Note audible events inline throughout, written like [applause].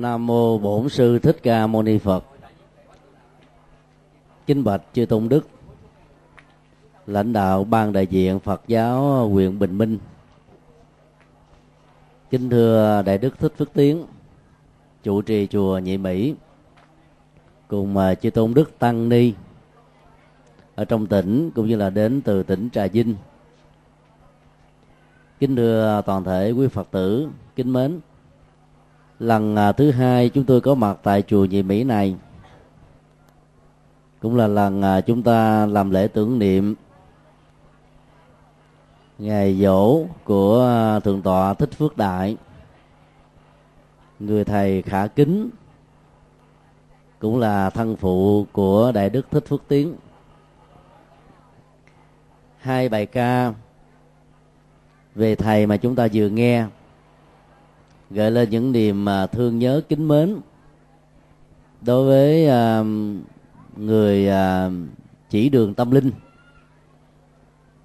Nam mô Bổn sư Thích Ca Mâu Ni Phật. Kính bạch chư tôn đức, lãnh đạo ban đại diện Phật giáo huyện Bình Minh. Kính thưa đại đức Thích Phước Tiến, trụ trì chùa Nhị Mỹ cùng à, chư tôn đức tăng ni ở trong tỉnh cũng như là đến từ tỉnh Trà Vinh. Kính thưa toàn thể quý Phật tử kính mến lần à, thứ hai chúng tôi có mặt tại chùa nhị mỹ này. Cũng là lần à, chúng ta làm lễ tưởng niệm ngày dỗ của à, thượng tọa thích phước đại. Người thầy khả kính cũng là thân phụ của đại đức thích phước tiến. Hai bài ca về thầy mà chúng ta vừa nghe gợi lên những niềm mà thương nhớ, kính mến. Đối với à, người à, chỉ đường tâm linh,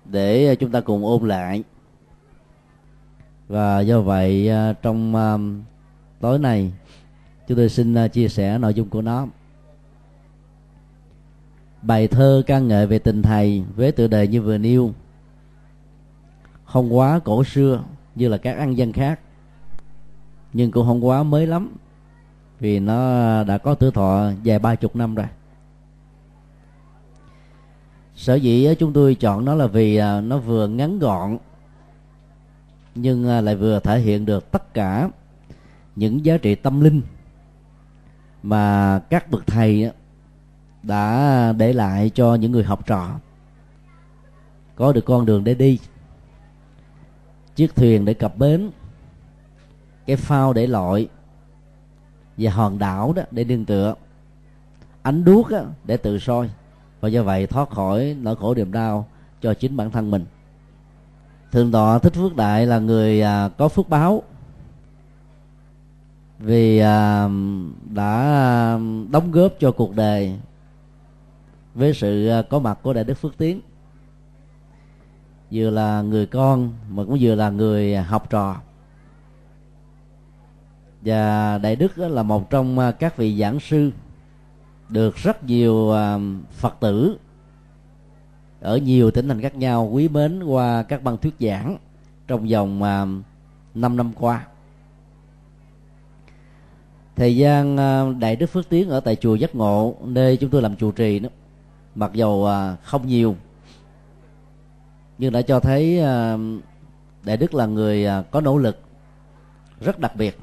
để chúng ta cùng ôn lại. Và do vậy à, trong tối nay, chúng tôi xin chia sẻ nội dung của nó. Bài thơ ca ngợi về tình thầy với tựa đề như vừa nêu. Không quá cổ xưa như là các ăn dân khác nhưng cũng không quá mới lắm. Vì nó đã có tuổi thọ dài ba chục năm rồi. Sở dĩ chúng tôi chọn nó là vì à, nó vừa ngắn gọn, nhưng à, lại vừa thể hiện được tất cả những giá trị tâm linh mà các bậc thầy đã để lại cho những người học trò. Có được con đường để đi, chiếc thuyền để cập bến cái phao để lội và hòn đảo đó để nương tựa. Ánh đuốc đó để tự soi. Và do vậy thoát khỏi nỗi khổ niềm đau cho chính bản thân mình. Thượng tọa thích phước đại là người à, có phước báo. Vì à, đã à, đóng góp cho cuộc đời với sự à, có mặt của đại đức phước tiến. Vừa là người con mà cũng vừa là người học trò và đại đức là một trong à, các vị giảng sư được rất nhiều à, phật tử ở nhiều tỉnh thành khác nhau quý mến qua các băng thuyết giảng trong vòng à, 5 năm qua. Thời gian đại đức phước tiến ở tại chùa giác ngộ, nơi chúng tôi làm chủ trì đó, mặc dầu không nhiều, nhưng đã cho thấy đại đức là người có nỗ lực rất đặc biệt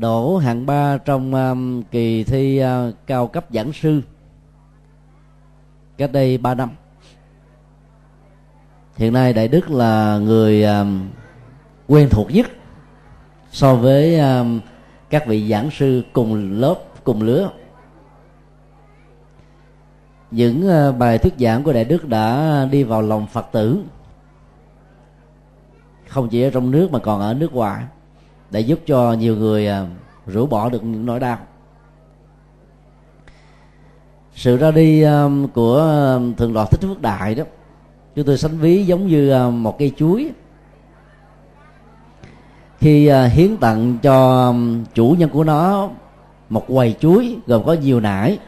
đổ hạng ba trong um, kỳ thi uh, cao cấp giảng sư. Cách đây ba năm hiện nay đại đức là người um, quen thuộc nhất so với um, các vị giảng sư cùng lớp cùng lứa. Những uh, bài thuyết giảng của đại đức đã đi vào lòng phật tử không chỉ ở trong nước mà còn ở nước ngoài để giúp cho nhiều người à, rũ bỏ được những nỗi đau sự ra đi à, của à, thượng tọa thích phước đại đó, chúng tôi sánh ví giống như một cây chuối khi hiến tặng cho chủ nhân của nó một quầy chuối, gồm có nhiều nải,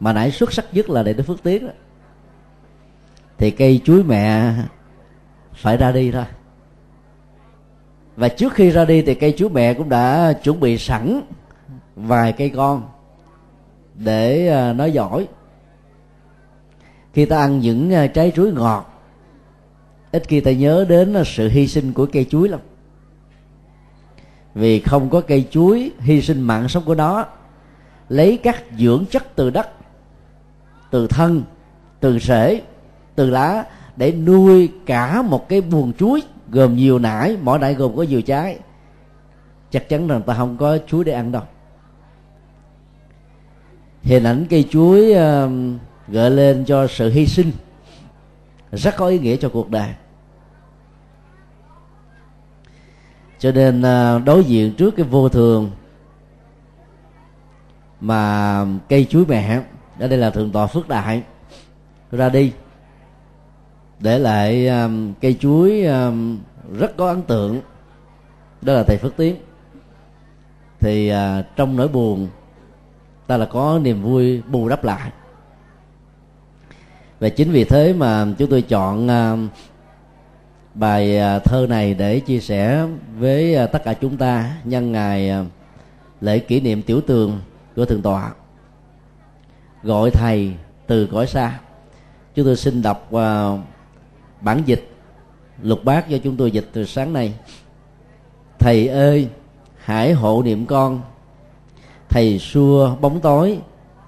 mà nải xuất sắc nhất là để đức phước tiến đó. thì cây chuối mẹ phải ra đi thôi và trước khi ra đi thì cây chúa mẹ cũng đã chuẩn bị sẵn vài cây con để à, nói giỏi. Khi ta ăn những à, trái chuối ngọt, ít khi ta nhớ đến à, sự hy sinh của cây chuối lắm. Vì không có cây chuối, hy sinh mạng sống của nó, lấy các dưỡng chất từ đất, từ thân, từ rễ, từ lá để nuôi cả một cái buồng chuối gồm nhiều nải mỗi nải gồm có nhiều trái. Chắc chắn rằng ta không có chuối để ăn đâu. Hình ảnh cây chuối um, gợi lên cho sự hy sinh rất có ý nghĩa cho cuộc đời. Cho nên uh, đối diện trước cái vô thường mà cây chuối mẹ ở đây là thượng tọa phước đại. Ra đi để lại um, cây chuối um, rất có ấn tượng. Đó là thầy phước tiến. Thì uh, trong nỗi buồn ta là có niềm vui bù đắp lại. Và chính vì thế mà chúng tôi chọn uh, bài à, thơ này để chia sẻ với à, tất cả chúng ta nhân ngày lễ kỷ niệm tiểu tường của thượng tọa. Gọi thầy từ cõi xa. Chúng tôi xin đọc uh, bản dịch. Lục bát do chúng tôi dịch từ sáng nay. Thầy ơi, hãy hộ niệm con. Thầy xua bóng tối,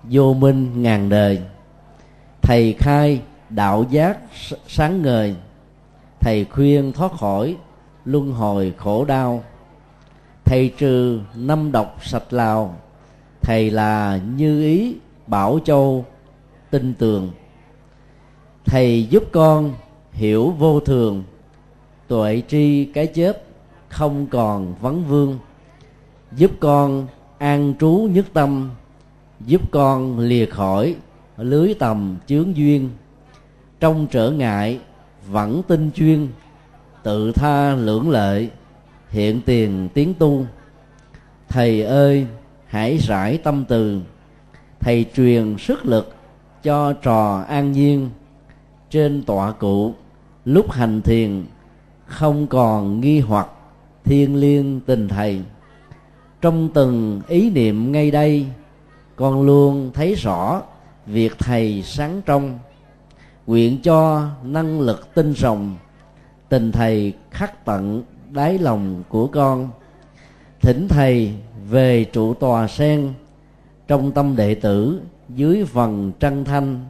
vô minh ngàn đời. Thầy khai đạo giác sáng ngời. Thầy khuyên thoát khỏi luân hồi khổ đau. Thầy trừ năm độc sạch lào. Thầy là như ý bảo châu tinh tường. Thầy giúp con hiểu vô thường, tuệ tri cái chết, không còn vấn vương. Giúp con an trú nhất tâm, giúp con lìa khỏi lưới tầm chướng duyên. Trong trở ngại, vẫn tinh chuyên, tự tha lưỡng lợi hiện tiền tiến tu. Thầy ơi, hãy rải tâm từ, thầy truyền sức lực cho trò an nhiên trên tọa cụ lúc hành thiền, không còn nghi hoặc thiên liêng tình thầy. Trong từng ý niệm ngay đây, con luôn thấy rõ việc thầy sáng trong, nguyện cho năng lực tinh rồng tình thầy khắc tận đáy lòng của con. Thỉnh thầy về trụ tòa sen, trong tâm đệ tử dưới phần trăng thanh,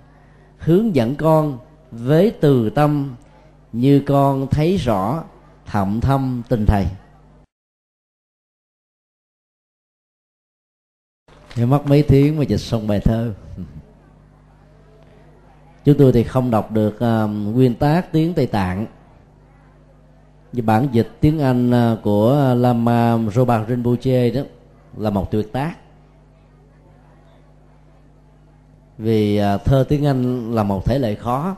hướng dẫn con với từ tâm như con thấy rõ thậm thâm tình thầy. Thì mất mấy tiếng mà dịch xong bài thơ. [laughs] Chúng tôi thì không đọc được uh, nguyên tác tiếng tây tạng. Như bản dịch tiếng anh uh, của lama robert rinpoche đó là một tuyệt tác. Vì uh, thơ tiếng anh là một thể lệ khó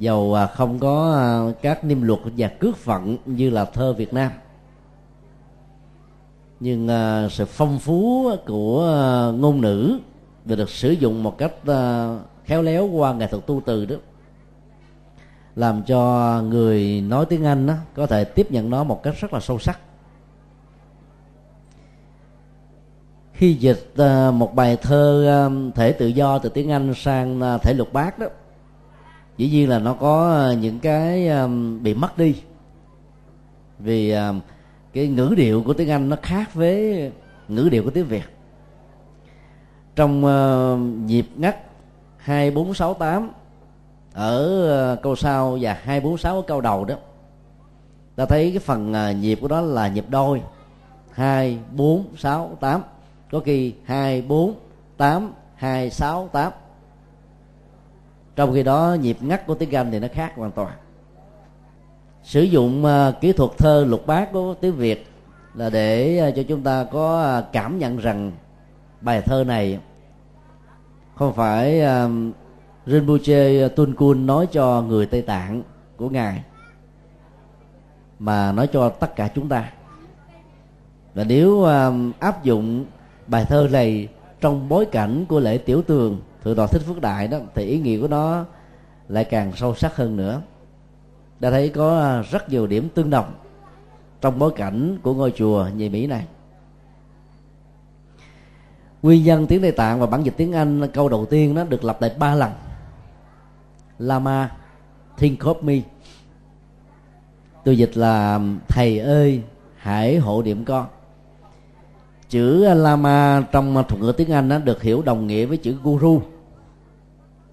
dầu à, không có à, các niêm luật và cước phận như là thơ việt nam. Nhưng à, sự phong phú của ngôn ngữ và được sử dụng một cách khéo léo qua nghệ thuật tu từ đó làm cho người nói tiếng anh đó, có thể tiếp nhận nó một cách rất là sâu sắc. Khi dịch một bài thơ thể tự do từ tiếng anh sang thể lục bát đó dĩ nhiên là nó có ờ, những cái um, bị mất đi. Vì ờ, cái ngữ điệu của tiếng anh nó khác với ngữ điệu của tiếng việt. Trong uh, nhịp ngắt hai bốn sáu tám ở câu sau và hai bốn sáu câu đầu đó ta thấy cái phần nhịp của đó là nhịp đôi. hai bốn sáu tám có khi hai bốn tám hai sáu tám trong khi đó nhịp ngắt của tiếng Anh thì nó khác hoàn toàn. Sử dụng uh, kỹ thuật thơ lục bát của tiếng Việt là để uh, cho chúng ta có uh, cảm nhận rằng bài thơ này không phải uh, Rinpoche Tunkun nói cho người Tây Tạng của ngài mà nói cho tất cả chúng ta. Và nếu áp dụng bài thơ này trong bối cảnh của lễ tiểu tường thượng tọa thích phước đại đó, thì ý nghĩa của nó lại càng sâu sắc hơn nữa. Đã thấy có à, rất nhiều điểm tương đồng trong bối cảnh của ngôi chùa nhị mỹ này. Nguyên nhân tiếng tây tạng và bản dịch tiếng anh, câu đầu tiên nó được lặp lại ba lần. Lama think of me tôi dịch là, thầy ơi, hãy hộ điểm con. Chữ lama trong thuật ngữ tiếng anh nó được hiểu đồng nghĩa với chữ guru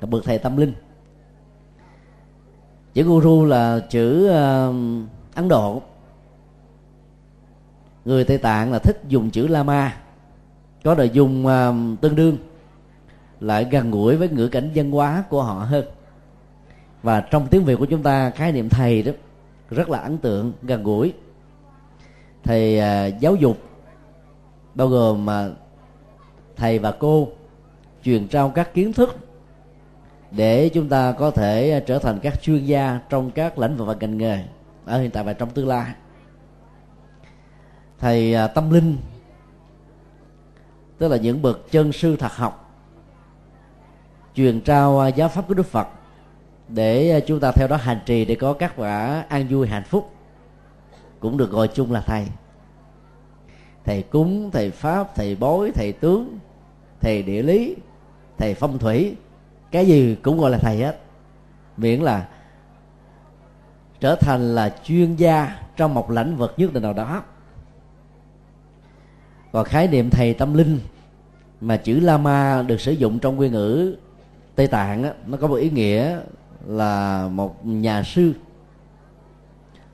là bậc thầy tâm linh. Chữ guru là chữ uh, ấn độ. Người tây tạng là thích dùng chữ lama có nội dung uh, tương đương lại gần gũi với ngữ cảnh văn hóa của họ hơn. Và trong tiếng việt của chúng ta khái niệm thầy đó rất là ấn tượng gần gũi. Thầy uh, giáo dục bao gồm uh, thầy và cô truyền trao các kiến thức để chúng ta có thể à, trở thành các chuyên gia trong các lĩnh vực và ngành nghề ở hiện tại và trong tương lai. Thầy à, tâm linh, tức là những bậc chân sư thật học, truyền trao à, giáo pháp của đức phật để chúng ta theo đó hành trì để có các quả an vui hạnh phúc, cũng được gọi chung là thầy. Thầy cúng, thầy pháp, thầy bói, thầy tướng, thầy địa lý, thầy phong thủy cái gì cũng gọi là thầy hết. Miễn là trở thành là chuyên gia trong một lĩnh vực nhất định nào đó. Còn khái niệm thầy tâm linh mà chữ lama được sử dụng trong nguyên ngữ tây tạng á, nó có một ý nghĩa là một nhà sư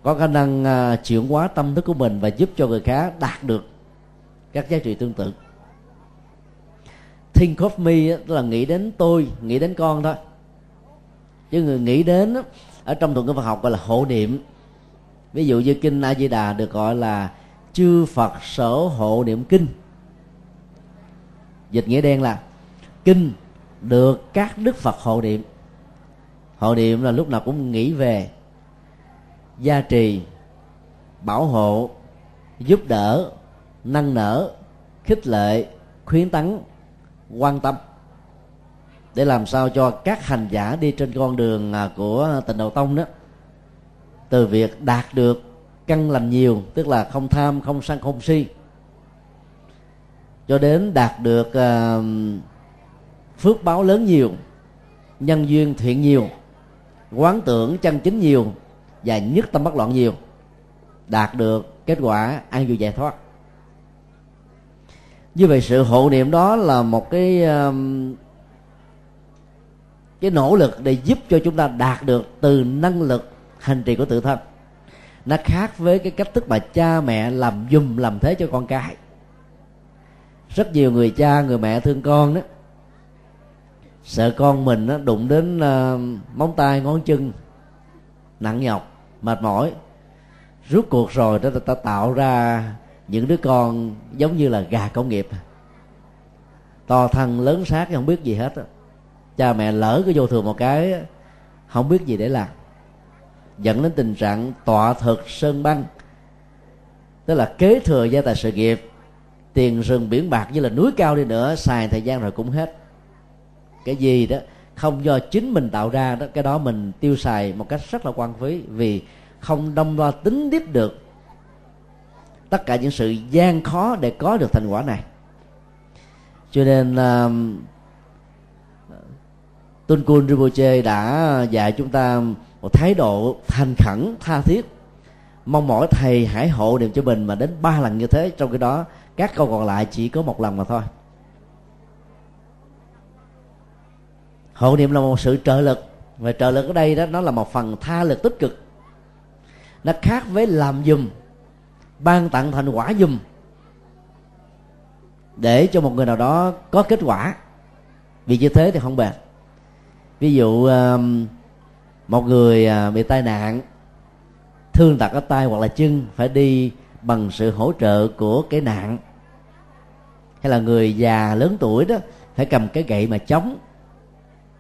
có khả năng à, chuyển hóa tâm thức của mình và giúp cho người khác đạt được các giá trị tương tự think of me tức là nghĩ đến tôi, nghĩ đến con thôi. Chứ người nghĩ đến ở trong thuật ngữ Phật học gọi là hộ niệm. Ví dụ như kinh A Di Đà được gọi là chư Phật sở hộ niệm kinh. Dịch nghĩa đen là kinh được các đức Phật hộ niệm. Hộ niệm là lúc nào cũng nghĩ về gia trì, bảo hộ, giúp đỡ, nâng nở, khích lệ, khuyến tấn quan tâm để làm sao cho các hành giả đi trên con đường à, của tình đầu tông đó từ việc đạt được căn lành nhiều tức là không tham không sân không si cho đến đạt được uh, phước báo lớn nhiều nhân duyên thiện nhiều quán tưởng chân chính nhiều và nhất tâm bất loạn nhiều đạt được kết quả an vui giải thoát như vậy sự hộ niệm đó là một cái um, cái nỗ lực để giúp cho chúng ta đạt được từ năng lực hành trì của tự thân. Nó khác với cái cách thức mà cha mẹ làm dùm làm thế cho con cái. Rất nhiều người cha, người mẹ thương con đó, sợ con mình nó đụng đến um, móng tay, ngón chân, nặng nhọc, mệt mỏi. Rút cuộc rồi đó, ta tạo ra những đứa con giống như là gà công nghiệp. To thân, lớn xác, không biết gì hết cha mẹ lỡ cái vô thường một cái không biết gì để làm. Dẫn đến tình trạng tọa thực sơn băng. Tức là kế thừa gia tài sự nghiệp, tiền rừng biển bạc như là núi cao đi nữa, xài thời gian rồi cũng hết. Cái gì đó, không do chính mình tạo ra đó, cái đó mình tiêu xài một cách rất là quan phí vì không đông đo tính tiếp được tất cả những sự gian khó để có được thành quả này. Cho nên um, uh, Tunkun Rinpoche đã dạy chúng ta một thái độ thành khẩn tha thiết. Mong mỏi thầy hãy hộ niệm cho mình mà đến ba lần như thế. Trong khi đó các câu còn lại chỉ có một lần mà thôi. Hộ niệm là một sự trợ lực. Và trợ lực ở đây đó nó là một phần tha lực tích cực. Nó khác với làm dùm ban tặng thành quả dùm để cho một người nào đó có kết quả. Vì như thế thì không bền. Ví dụ um, một người à, bị tai nạn, thương tật ở tay hoặc là chân, phải đi bằng sự hỗ trợ của cái nạn. Hay là người già lớn tuổi đó, phải cầm cái gậy mà chống.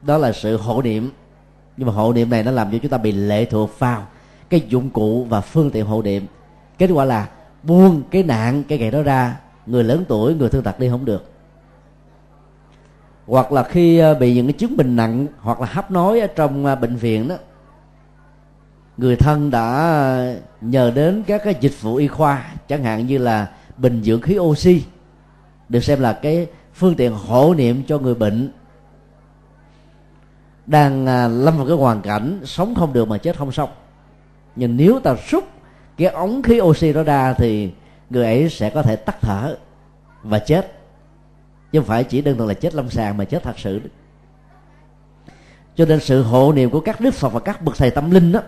Đó là sự hộ niệm. Nhưng mà hộ niệm này nó làm cho chúng ta bị lệ thuộc vào cái dụng cụ và phương tiện hộ niệm kết quả là buông cái nạn, cái gậy đó ra, người lớn tuổi, người thương tật đi không được. Hoặc là khi ờ, bị những cái chứng bệnh nặng hoặc là hấp nói ở trong ờ, bệnh viện đó, người thân đã ờ, nhờ đến các cái dịch vụ y khoa, chẳng hạn như là bình dưỡng khí oxy, được xem là cái phương tiện hộ niệm cho người bệnh đang lâm vào cái hoàn cảnh sống không được mà chết không xong. Nhưng nếu ta rút cái ống khí oxy đó ra thì người ấy sẽ có thể tắt thở và chết. Chứ không phải chỉ đơn thuần là chết lâm sàng mà chết thật sự cho nên sự hộ niệm của các đức phật và các bậc thầy tâm linh đó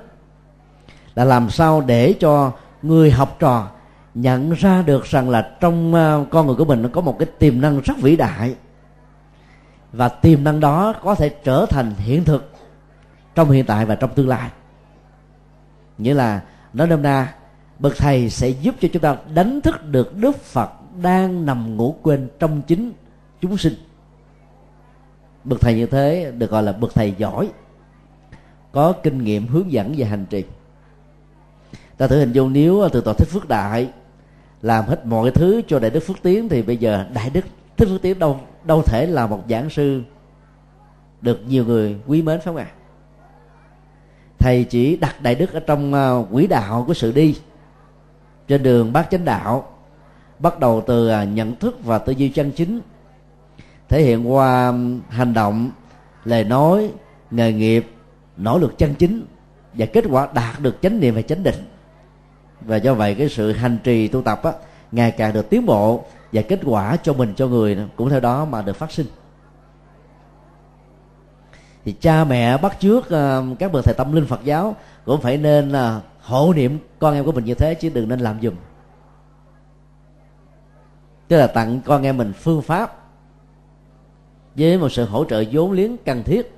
là làm sao để cho người học trò nhận ra được rằng là trong à, con người của mình nó có một cái tiềm năng rất vĩ đại. Và tiềm năng đó có thể trở thành hiện thực trong hiện tại và trong tương lai. Nghĩa là nói nôm na, bậc thầy sẽ giúp cho chúng ta đánh thức được đức phật đang nằm ngủ quên trong chính chúng sinh. Bậc thầy như thế được gọi là bậc thầy giỏi, có kinh nghiệm hướng dẫn về hành trì. Ta thử hình dung nếu từ tòa thích phước đại làm hết mọi thứ cho đại đức phước tiến thì bây giờ đại đức thích phước tiến đâu đâu thể là một giảng sư được nhiều người quý mến phải không ạ? Thầy chỉ đặt đại đức ở trong ờ, quỹ đạo của sự đi. Trên đường bát chánh đạo bắt đầu từ ờ, nhận thức và tư duy chân chính thể hiện qua hành động lời nói nghề nghiệp nỗ lực chân chính và kết quả đạt được chánh niệm và chánh định. Và do vậy cái sự hành trì tu tập á, ngày càng được tiến bộ và kết quả cho mình cho người cũng theo đó mà được phát sinh thì cha mẹ bắt trước ờ, các bậc thầy tâm linh Phật giáo cũng phải nên uh, hộ niệm con em của mình như thế chứ đừng nên làm dùm. Tức là tặng con em mình phương pháp với một sự hỗ trợ vốn liếng cần thiết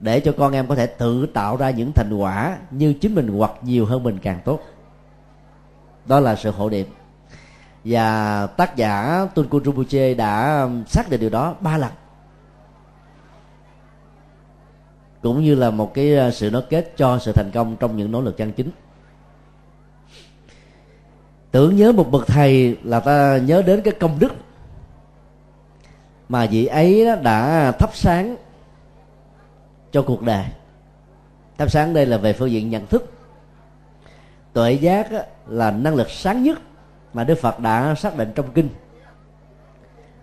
để cho con em có thể tự tạo ra những thành quả như chính mình hoặc nhiều hơn mình càng tốt. Đó là sự hộ niệm. Và tác giả Tunku Rinpoche đã xác định điều đó ba lần. Cũng như là một cái à, sự nối kết cho sự thành công trong những nỗ lực chân chính. Tưởng nhớ một bậc thầy là ta nhớ đến cái công đức mà vị ấy đã thắp sáng cho cuộc đời. Thắp sáng đây là về phương diện nhận thức. Tuệ giác là năng lực sáng nhất mà đức phật đã xác định trong kinh.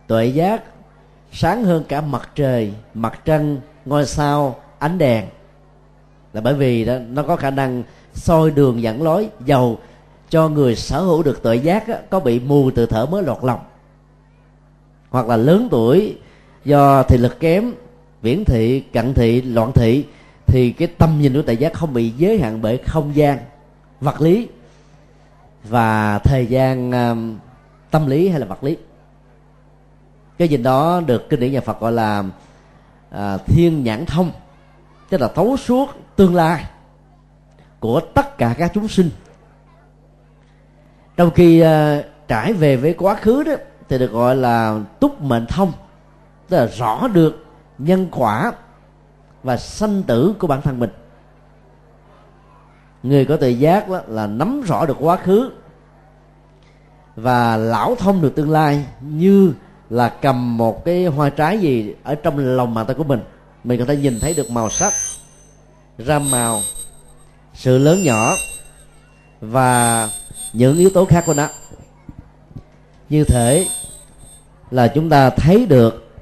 Tuệ giác sáng hơn cả mặt trời, mặt trăng, ngôi sao ánh đèn. Là bởi vì đó, nó có khả năng soi đường dẫn lối dầu cho người sở hữu được tuệ giác á, có bị mù từ thở mới lọt lòng. Hoặc là lớn tuổi do thị lực kém viễn thị cận thị loạn thị thì cái tâm nhìn của tuệ giác không bị giới hạn bởi không gian vật lý và thời gian um, tâm lý hay là vật lý. Cái gì đó được kinh điển nhà Phật gọi là uh, thiên nhãn thông tức là thấu suốt tương lai của tất cả các chúng sinh. Trong khi uh, trải về với quá khứ đó thì được gọi là túc mệnh thông. Tức là rõ được nhân quả và sanh tử của bản thân mình. Người có tự giác đó là nắm rõ được quá khứ và lão thông được tương lai như là cầm một cái hoa trái gì ở trong lòng bàn tay của mình mình có thể nhìn thấy được màu sắc ram màu, sự lớn nhỏ, và những yếu tố khác của nó. Như thể là chúng ta thấy được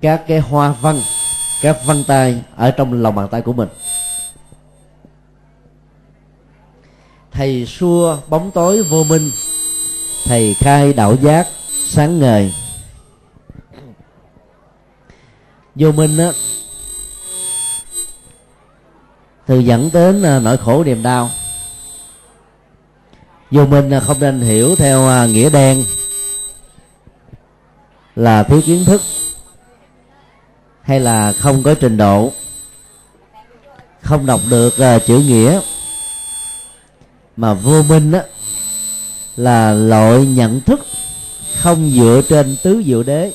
các cái hoa văn, các vân tay ở trong lòng bàn tay của mình. Thầy xua bóng tối vô minh, thầy khai đạo giác sáng ngời. Vô minh á. Từ dẫn đến à, nỗi khổ niềm đau. Vô minh à, không nên hiểu theo à, nghĩa đen là thiếu kiến thức hay là không có trình độ, không đọc được chữ nghĩa. Mà vô minh á là loại nhận thức không dựa trên tứ diệu đế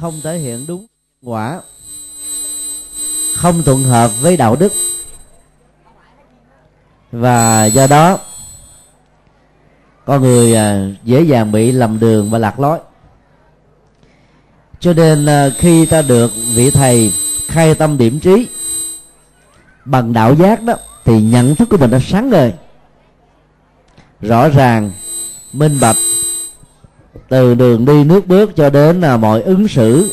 không thể hiện đúng quả, không thuận hợp với đạo đức. Và do đó con người à, dễ dàng bị lầm đường và lạc lối. Cho nên à, khi ta được vị thầy khai tâm điểm trí bằng đạo giác đó, thì nhận thức của mình đã sáng ngời, rõ ràng, minh bạch từ đường đi nước bước cho đến là mọi ứng xử.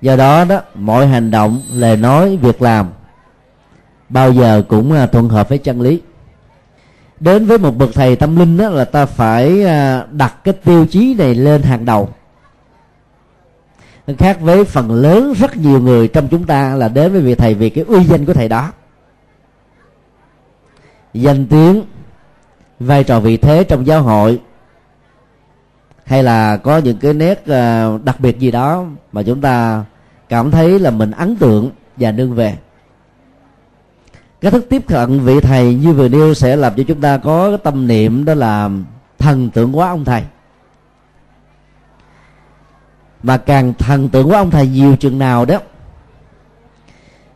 Do đó đó, mọi hành động, lời nói, việc làm, bao giờ cũng là thuận hợp với chân lý. Đến với một bậc thầy tâm linh đó là ta phải à, đặt cái tiêu chí này lên hàng đầu. Khác với phần lớn rất nhiều người trong chúng ta là đến với vị thầy vì cái uy danh của thầy đó. Danh tiếng, vai trò vị thế trong giáo hội hay là có những cái nét ờ, đặc biệt gì đó mà chúng ta cảm thấy là mình ấn tượng và nương về? Cái thức tiếp cận vị thầy như vừa nêu sẽ làm cho chúng ta có cái tâm niệm đó là thần tượng quá ông thầy. Mà càng thần tượng quá ông thầy nhiều chừng nào đó,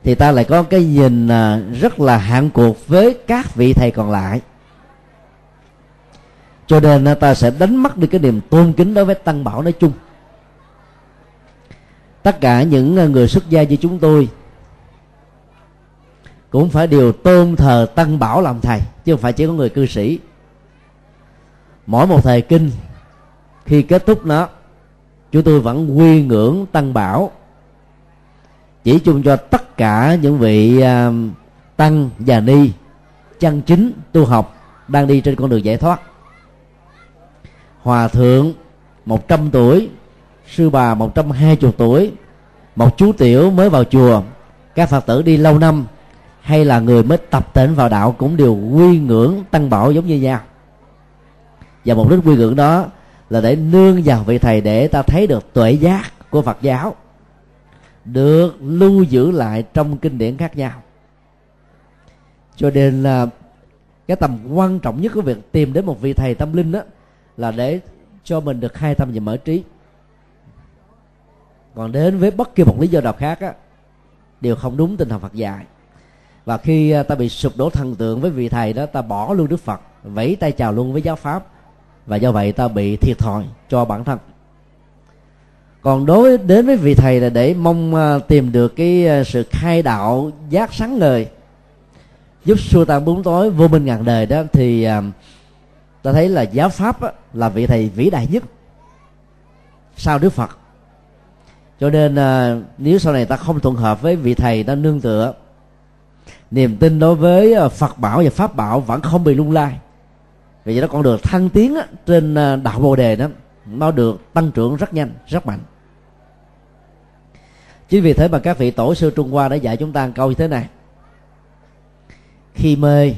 thì ta lại có cái nhìn ờ, rất là hạn cuộc với các vị thầy còn lại cho nên ta sẽ đánh mất đi cái niềm tôn kính đối với tăng bảo nói chung. Tất cả những à, người xuất gia như chúng tôi cũng phải đều tôn thờ tăng bảo làm thầy chứ không phải chỉ có người cư sĩ. Mỗi một thời kinh khi kết thúc nó chúng tôi vẫn quy ngưỡng tăng bảo chỉ chung cho tất cả những vị uh, tăng và ni chân chính tu học đang đi trên con đường giải thoát hòa thượng 100 tuổi. Sư bà 120 tuổi. Một chú tiểu mới vào chùa. Các phật tử đi lâu năm, hay là người mới tập tỉnh vào đạo cũng đều quy ngưỡng tăng bảo giống như nhau. Và mục đích quy ngưỡng đó là để nương vào vị thầy để ta thấy được tuệ giác của phật giáo, được lưu giữ lại trong kinh điển khác nhau. Cho nên là cái tầm quan trọng nhất của việc tìm đến một vị thầy tâm linh đó là để cho mình được hai tâm và mở trí. Còn đến với bất kỳ một lý do nào khác á, đều không đúng tinh thần Phật dạy. Và khi à, ta bị sụp đổ thần tượng với vị thầy đó, ta bỏ luôn Đức Phật, vẫy tay chào luôn với giáo pháp. Và do vậy ta bị thiệt thòi cho bản thân. Còn đối đến với vị thầy là để mong à, tìm được cái à, sự khai đạo giác sáng ngời, giúp xua tan bốn tối vô minh ngàn đời đó, thì ta thấy là giáo pháp là vị thầy vĩ đại nhất sau đức phật. Cho nên à, nếu sau này ta không thuận hợp với vị thầy ta nương tựa niềm tin đối với à, phật bảo và pháp bảo vẫn không bị lung lai. Vì vậy đó con đường thăng tiến á, trên à, đạo bồ đề đó nó được tăng trưởng rất nhanh rất mạnh. Chính vì thế mà các vị tổ sư trung hoa đã dạy chúng ta câu như thế này. Khi mê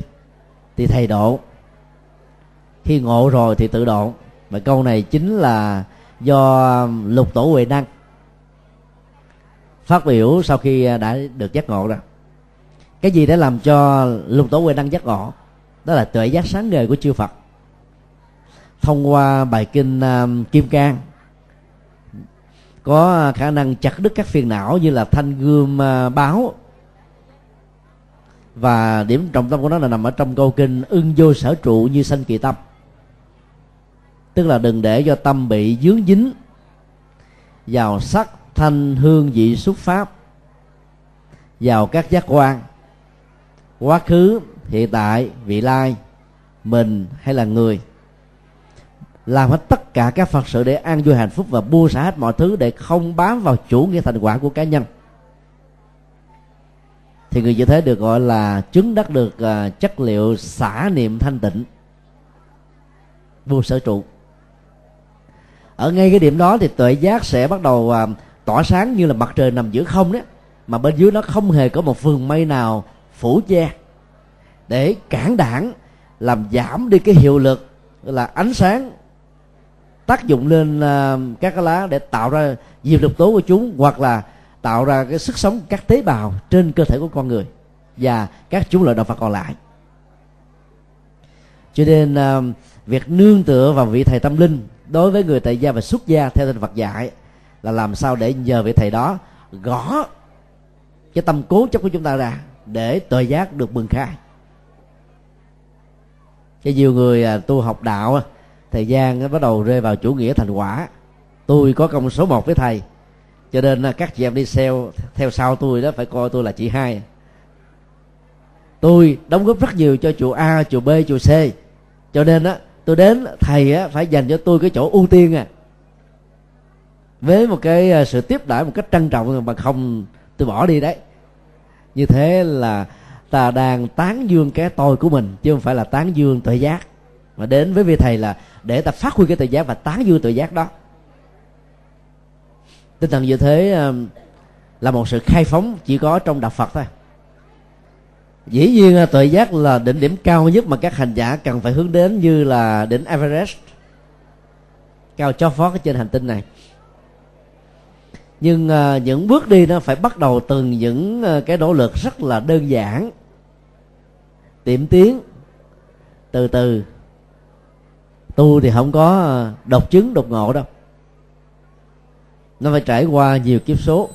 thì thầy độ khi ngộ rồi thì tự độ. Và câu này chính là do lục tổ huệ năng phát biểu sau khi đã được giác ngộ rồi cái gì đã làm cho lục tổ huệ năng giác ngộ? Đó là tuệ giác sáng ngời của chư phật. Thông qua bài kinh um, kim cang, có khả năng chặt đứt các phiền não như là thanh gươm uh, báo. Và điểm trọng tâm của nó là nằm ở trong câu kinh ưng vô sở trụ như sanh kỳ tâm tức là đừng để cho tâm bị dướng dính vào sắc thanh hương vị xuất pháp, vào các giác quan. Quá khứ, hiện tại, vị lai, mình hay là người, làm hết tất cả các phật sự để an vui hạnh phúc và buông xả hết mọi thứ để không bám vào chủ nghĩa thành quả của cá nhân. Thì người như thế được gọi là chứng đắc được à, chất liệu xả niệm thanh tịnh, vô sở trụ ở ngay cái điểm đó thì tuệ giác sẽ bắt đầu à, tỏa sáng như là mặt trời nằm giữa không đấy. Mà bên dưới nó không hề có một vườn mây nào phủ che để cản đảng làm giảm đi cái hiệu lực là ánh sáng tác dụng lên uh, các cái lá để tạo ra diệp độc tố của chúng hoặc là tạo ra cái sức sống các tế bào trên cơ thể của con người và các chúng loại động vật còn lại. Cho nên uh, việc nương tựa vào vị thầy tâm linh đối với người tại gia và xuất gia theo tinh Phật dạy, là làm sao để nhờ vị thầy đó gõ cái tâm cố chấp của chúng ta ra để tội giác được bừng khai. Cho nhiều người à, tu học đạo thời gian nó bắt đầu rơi vào chủ nghĩa thành quả. Tôi có công số một với thầy, cho nên à, các chị em đi theo theo sau tôi đó phải coi tôi là chị hai. Tôi đóng góp rất nhiều cho chùa a, chùa b, chùa c. Cho nên á tôi đến, thầy á, phải dành cho tôi cái chỗ ưu tiên à. Với một cái à, sự tiếp đãi một cách trân trọng mà không, tôi bỏ đi đấy. Như thế là ta đang tán dương cái tôi của mình, chứ không phải là tán dương tội giác. Mà đến với vị thầy là để ta phát huy cái tự giác và tán dương tự giác đó. Tinh thần như thế à, là một sự khai phóng chỉ có trong đạo phật thôi dĩ nhiên tuệ tự giác là đỉnh điểm cao nhất mà các hành giả cần phải hướng đến như là đỉnh Everest. Cao cho phó trên hành tinh này. Nhưng uh, những bước đi nó phải bắt đầu từ những uh, cái nỗ lực rất là đơn giản. Tiệm tiến. Từ từ. Tu thì không có độc chứng độc ngộ đâu. Nó phải trải qua nhiều kiếp số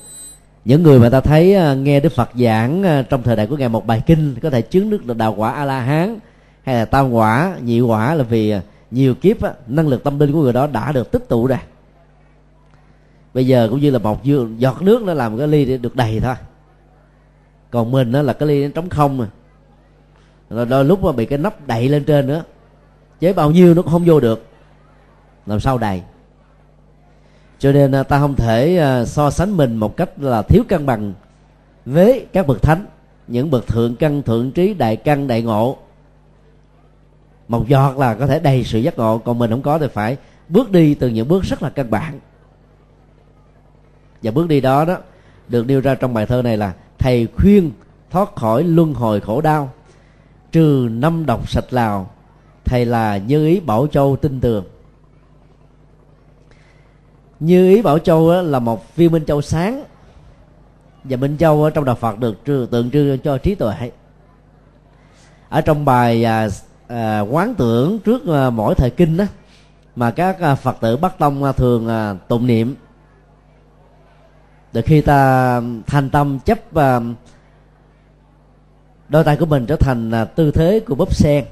những người mà ta thấy ờ, nghe đức phật giảng ờ, trong thời đại của ngài một bài kinh có thể chứng được là đạo quả a la hán hay là tam quả nhị quả là vì ờ, nhiều kiếp á, năng lực tâm linh của người đó đã được tích tụ ra bây giờ cũng như là một giọt nước nó làm cái ly để được đầy thôi. Còn mình nó là cái ly nó trống không mà rồi đôi lúc mà bị cái nắp đậy lên trên nữa chế bao nhiêu nó cũng không vô được. Làm sao đầy? Cho nên à, ta không thể à, so sánh mình một cách là thiếu cân bằng với các bậc thánh, những bậc thượng căn, thượng trí, đại căn, đại ngộ. Một giọt là có thể đầy sự giác ngộ, còn mình không có thì phải bước đi từ những bước rất là căn bản. Và bước đi đó đó, được nêu ra trong bài thơ này là thầy khuyên thoát khỏi luân hồi khổ đau, trừ năm độc sạch lào, thầy là như ý bảo châu tin tường như ý bảo châu là một viên minh châu sáng. Và minh châu ở trong đạo phật được tượng trưng cho trí tuệ. Ở trong bài à, à, quán tưởng trước à, mỗi thời kinh đó mà các à, phật tử bắc tông à, thường à, tụng niệm từ khi ta thành tâm chấp à, đôi tay của mình trở thành à, tư thế của búp sen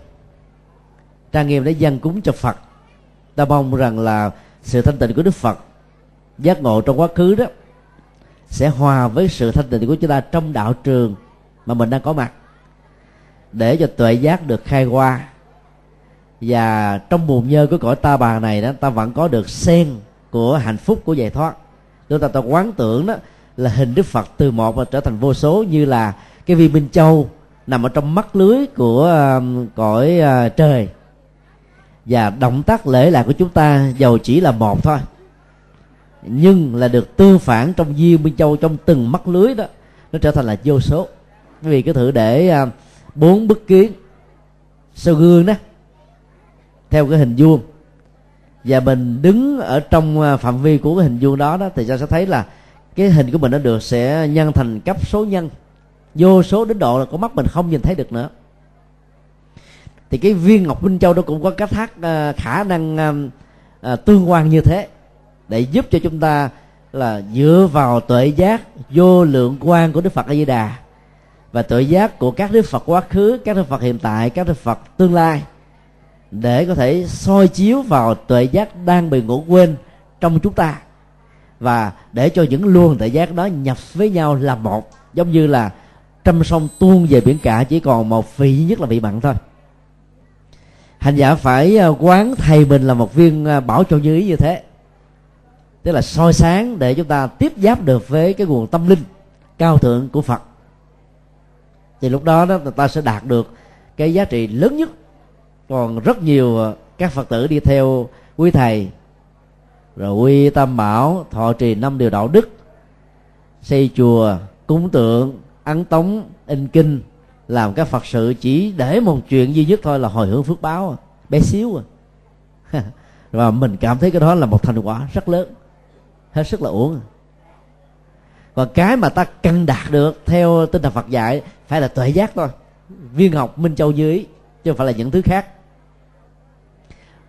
trang nghiêm để dân cúng cho phật. Ta mong rằng là sự thanh tịnh của đức phật giác ngộ trong quá khứ đó sẽ hòa với sự thanh tịnh của chúng ta trong đạo trường mà mình đang có mặt để cho tuệ giác được khai qua và trong buồn nhơ của cõi ta bà này đó ta vẫn có được sen của hạnh phúc của giải thoát. Chúng ta ta quán tưởng đó là hình đức phật từ một và trở thành vô số như là cái viên minh châu nằm ở trong mắt lưới của uh, cõi uh, trời. Và động tác lễ lạc của chúng ta giàu chỉ là một thôi nhưng là được tư phản trong diêm minh châu trong từng mắt lưới đó, nó trở thành là vô số. Vì cái thử để à, bốn bức kiến sau gương đó, theo cái hình vuông. Và mình đứng ở trong à, phạm vi của cái hình vuông đó đó, thì ta sẽ thấy là cái hình của mình nó được sẽ nhân thành cấp số nhân. Vô số đến độ là có mắt mình không nhìn thấy được nữa. Thì cái viên ngọc minh châu nó cũng có cách thác à, khả năng tương quan như thế để giúp cho chúng ta là dựa vào tuệ giác vô lượng quan của đức phật a di đà và tuệ giác của các đức phật quá khứ, các đức phật hiện tại, các đức phật tương lai. Để có thể soi chiếu vào tuệ giác đang bị ngủ quên trong chúng ta. Và để cho những luồng tuệ giác đó nhập với nhau là một, giống như là trăm sông tuôn về biển cả, chỉ còn một vị nhất là vị mặn thôi. Hành giả phải à, quán thầy mình là một viên à, bảo châu như ý như thế tức là soi sáng để chúng ta tiếp giáp được với cái nguồn tâm linh cao thượng của phật. Thì lúc đó đó, ta sẽ đạt được cái giá trị lớn nhất. Còn rất nhiều ờ, các phật tử đi theo quý thầy. Rồi quy tam bảo, thọ trì năm điều đạo đức, xây chùa, cúng tượng ấn tống, in kinh, làm các phật sự chỉ để một chuyện duy nhất thôi là hồi hướng phước báo à, bé xíu à. [laughs] Và mình cảm thấy cái đó là một thành quả rất lớn hết sức là uổng. Còn cái mà ta cần đạt được theo tinh thần Phật dạy phải là tuệ giác thôi. Viên học minh châu dưới chứ không phải là những thứ khác.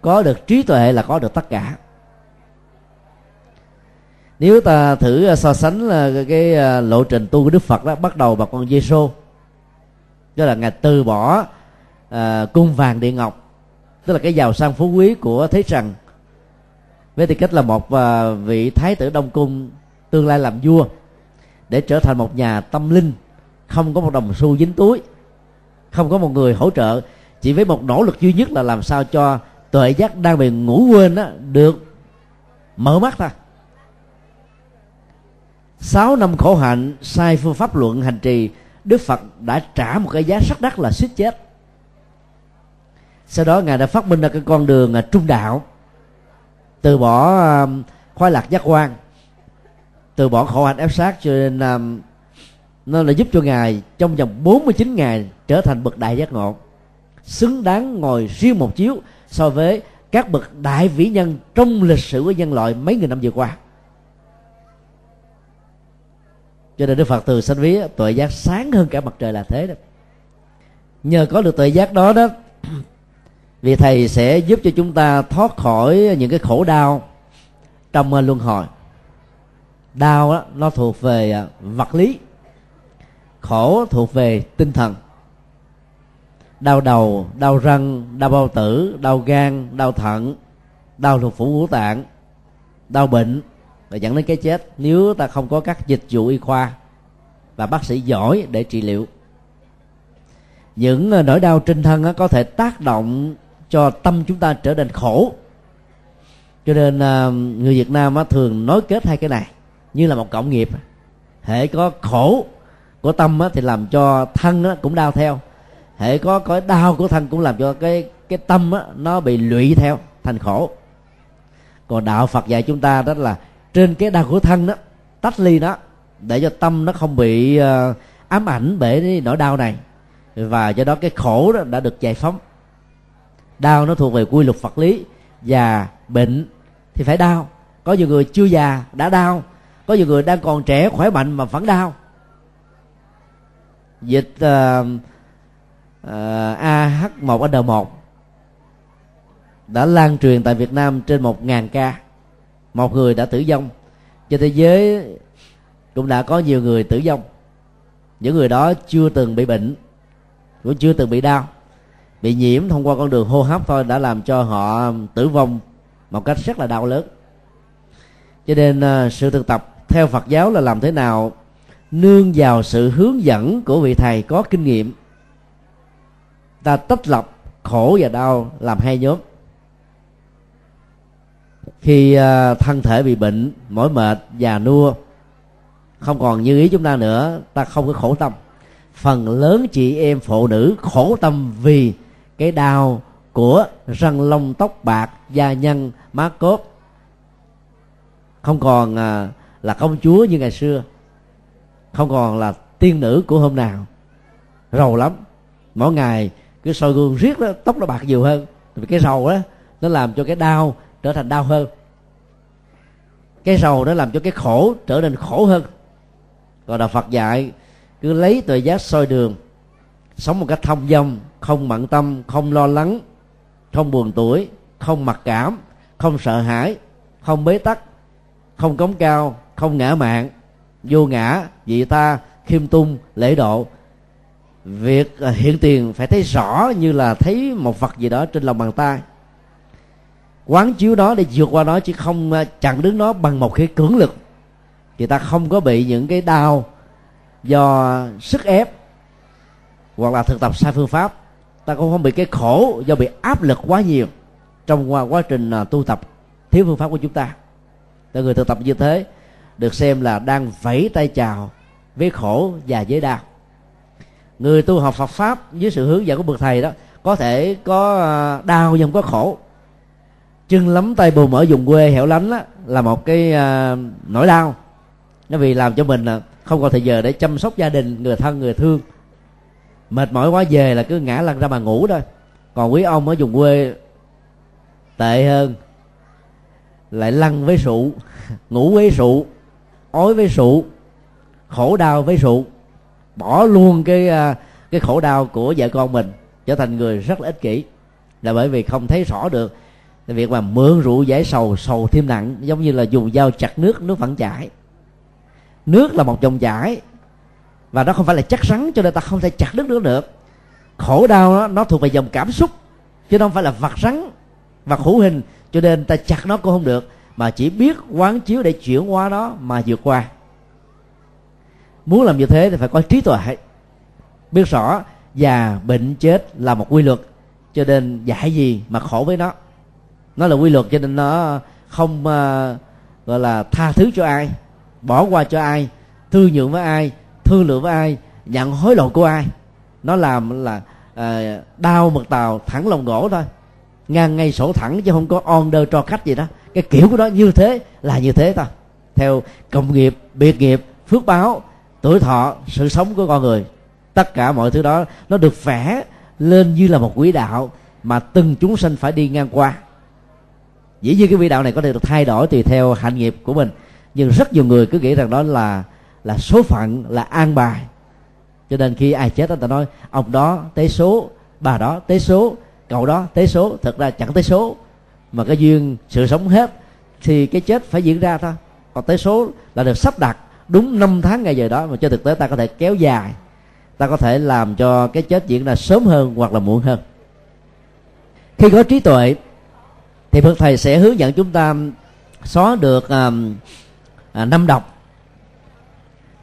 Có được trí tuệ là có được tất cả. Nếu ta thử ờ, so sánh là cái ờ, lộ trình tu của đức phật đó bắt đầu bằng con giêsu đó là ngài từ bỏ à, cung vàng điện ngọc. Tức là cái giàu sang phú quý của thế trần với tư cách là một ờ, vị thái tử đông cung, tương lai làm vua, để trở thành một nhà tâm linh, không có một đồng xu dính túi, không có một người hỗ trợ, chỉ với một nỗ lực duy nhất là làm sao cho tuệ giác đang bị ngủ quên đó được mở mắt ra. Sáu năm khổ hạnh, sai phương pháp luận hành trì, đức phật đã trả một cái giá rất đắt là suýt chết. Sau đó ngài đã phát minh ra cái con đường à, trung đạo từ bỏ um, khoái lạc giác quan từ bỏ khổ hạnh ép sát cho nên um, nó là giúp cho ngài trong vòng 49 ngày trở thành bậc đại giác ngộ. Xứng đáng ngồi riêng một chiếu so với các bậc đại vĩ nhân trong lịch sử của nhân loại mấy nghìn năm vừa qua. Cho nên đức phật từ sanh ví tuệ giác sáng hơn cả mặt trời là thế đó. Nhờ có được tuệ giác đó đó vì thầy sẽ giúp cho chúng ta thoát khỏi những cái khổ đau trong ờ, luân hồi. Đau đó nó thuộc về ờ, vật lý. Khổ thuộc về tinh thần. Đau đầu, đau răng, đau bao tử, đau gan, đau thận, đau thuộc phủ ngũ tạng, đau bệnh và dẫn đến cái chết. Nếu ta không có các dịch vụ y khoa và bác sĩ giỏi để trị liệu, những ờ, nỗi đau trên thân có thể tác động cho tâm chúng ta trở nên khổ. Cho nên à, người Việt Nam thường nói kết hai cái này, như là một cộng nghiệp. Hệ có khổ của tâm thì làm cho thân cũng đau theo. Hệ có cái đau của thân cũng làm cho cái cái tâm nó bị lụy theo, thành khổ. Còn đạo Phật dạy chúng ta đó là trên cái đau của thân đó tách ly nó, để cho tâm nó không bị à, ám ảnh bởi nỗi đau này. Và do đó cái khổ đó đã được giải phóng đau nó thuộc về quy luật vật lý già bệnh thì phải đau. Có nhiều người chưa già đã đau có nhiều người đang còn trẻ khỏe mạnh mà vẫn đau. Dịch uh, uh, AH1N1 đã lan truyền tại Việt Nam trên 1.000 ca. Một người đã tử vong. Trên thế giới cũng đã có nhiều người tử vong. Những người đó chưa từng bị bệnh cũng chưa từng bị đau bị nhiễm thông qua con đường hô hấp thôi đã làm cho họ tử vong một cách rất là đau lớn. Cho nên à, sự thực tập theo Phật giáo là làm thế nào? Nương vào sự hướng dẫn của vị thầy có kinh nghiệm. Ta tách lập khổ và đau làm hai nhóm. Khi à, thân thể bị bệnh, mỏi mệt già nua, không còn như ý chúng ta nữa, ta không có khổ tâm. Phần lớn chị em phụ nữ khổ tâm vì cái đau của răng lông tóc bạc da nhân má cốt không còn à, là công chúa như ngày xưa. Không còn là tiên nữ của hôm nào. Rầu lắm. Mỗi ngày cứ soi gương riết đó, tóc nó bạc nhiều hơn. Vì cái rầu đó, nó làm cho cái đau trở thành đau hơn. Cái rầu nó làm cho cái khổ trở nên khổ hơn. Còn đạo phật dạy, cứ lấy tờ giác soi đường sống một cách thông dong, không bận tâm, không lo lắng, không buồn tuổi, không mặc cảm, không sợ hãi, không bế tắc, không cống cao, không ngã mạng. vô ngã, vị ta khiêm tung, lễ độ. Việc à, hiện tiền phải thấy rõ như là thấy một vật gì đó trên lòng bàn tay. Quán chiếu đó để vượt qua nó chứ không à, chặn đứng nó bằng một cái cưỡng lực. Thì ta không có bị những cái đau do sức ép hoặc là thực tập sai phương pháp ta cũng không bị cái khổ do bị áp lực quá nhiều trong qua quá trình à, tu tập thiếu phương pháp của chúng ta. Tại người thực tập như thế được xem là đang vẫy tay chào với khổ và với đau. Người tu học Phật pháp dưới sự hướng dẫn của bậc thầy đó có thể có à, đau nhưng không có khổ. Chân lắm tay bù mở dùng quê hẻo lánh đó, là một cái uh, nỗi đau. Nó vì làm cho mình không còn thời giờ để chăm sóc gia đình người thân người thương mệt mỏi quá về là cứ ngã lăn ra mà ngủ thôi. Còn quý ông ở vùng quê tệ hơn, lại lăn với sụ [laughs] ngủ với sụ ói với sụ khổ đau với sụ bỏ luôn cái à, cái khổ đau của vợ con mình, trở thành người rất là ích kỷ. Là bởi vì không thấy rõ được việc mà mượn rượu giải sầu sầu thêm nặng, giống như là dùng dao chặt nước nước vẫn chảy nước là một dòng chảy và nó không phải là chắc rắn cho nên ta không thể chặt đứt nữa được. Khổ đau đó, nó thuộc về dòng cảm xúc chứ không phải là vật rắn và hữu hình cho nên ta chặt nó cũng không được. Mà chỉ biết quán chiếu để chuyển hóa nó mà vượt qua. Muốn làm như thế thì phải có trí tuệ. Biết rõ già bệnh chết là một quy luật cho nên dạy gì mà khổ với nó. Nó là quy luật cho nên nó không uh, gọi là tha thứ cho ai bỏ qua cho ai thương nhượng với ai thương lượng với ai nhận hối lộ của ai. Nó làm là à, đau mực tàu thẳng lòng gỗ thôi. Ngang ngay sổ thẳng chứ không có on đơ cho khách gì đó. Cái kiểu của nó như thế là như thế thôi. Theo công nghiệp biệt nghiệp phước báo tuổi thọ sự sống của con người tất cả mọi thứ đó nó được vẽ lên như là một quỹ đạo mà từng chúng sinh phải đi ngang qua. Dĩ nhiên cái quỹ đạo này có thể được thay đổi tùy theo hạnh nghiệp của mình nhưng rất nhiều người cứ nghĩ rằng đó là là số phận là an bài. Cho nên khi ai chết ta nói ông đó tế số bà đó tế số cậu đó tế số. Thật ra chẳng tế số mà cái duyên sự sống hết thì cái chết phải diễn ra thôi. Còn tế số là được sắp đặt đúng năm tháng ngày giờ đó mà cho thực tế ta có thể kéo dài. Ta có thể làm cho cái chết diễn ra sớm hơn hoặc là muộn hơn. Khi có trí tuệ thì phật thầy sẽ hướng dẫn chúng ta xóa được à, à, năm độc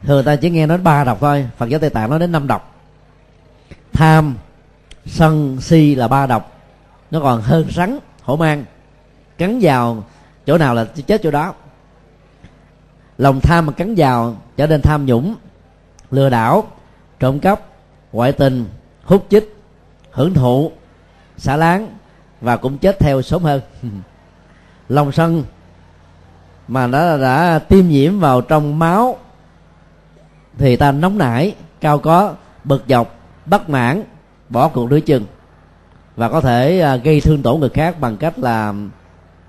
thường ta chỉ nghe nói ba độc thôi, phật giáo tây tạng nói đến năm độc tham, sân, si là ba độc nó còn hơn rắn, hổ mang. Cắn vào chỗ nào là chết chỗ đó. Lòng tham mà cắn vào trở nên tham nhũng, lừa đảo, trộm cắp, ngoại tình, hút chích, hưởng thụ, xả láng và cũng chết theo sớm hơn. [laughs] Lòng sân mà nó đã tiêm nhiễm vào trong máu thì ta nóng nảy, cao có, bực dọc, bất mãn, bỏ cuộc đối chừng. Và có thể à, gây thương tổn người khác bằng cách là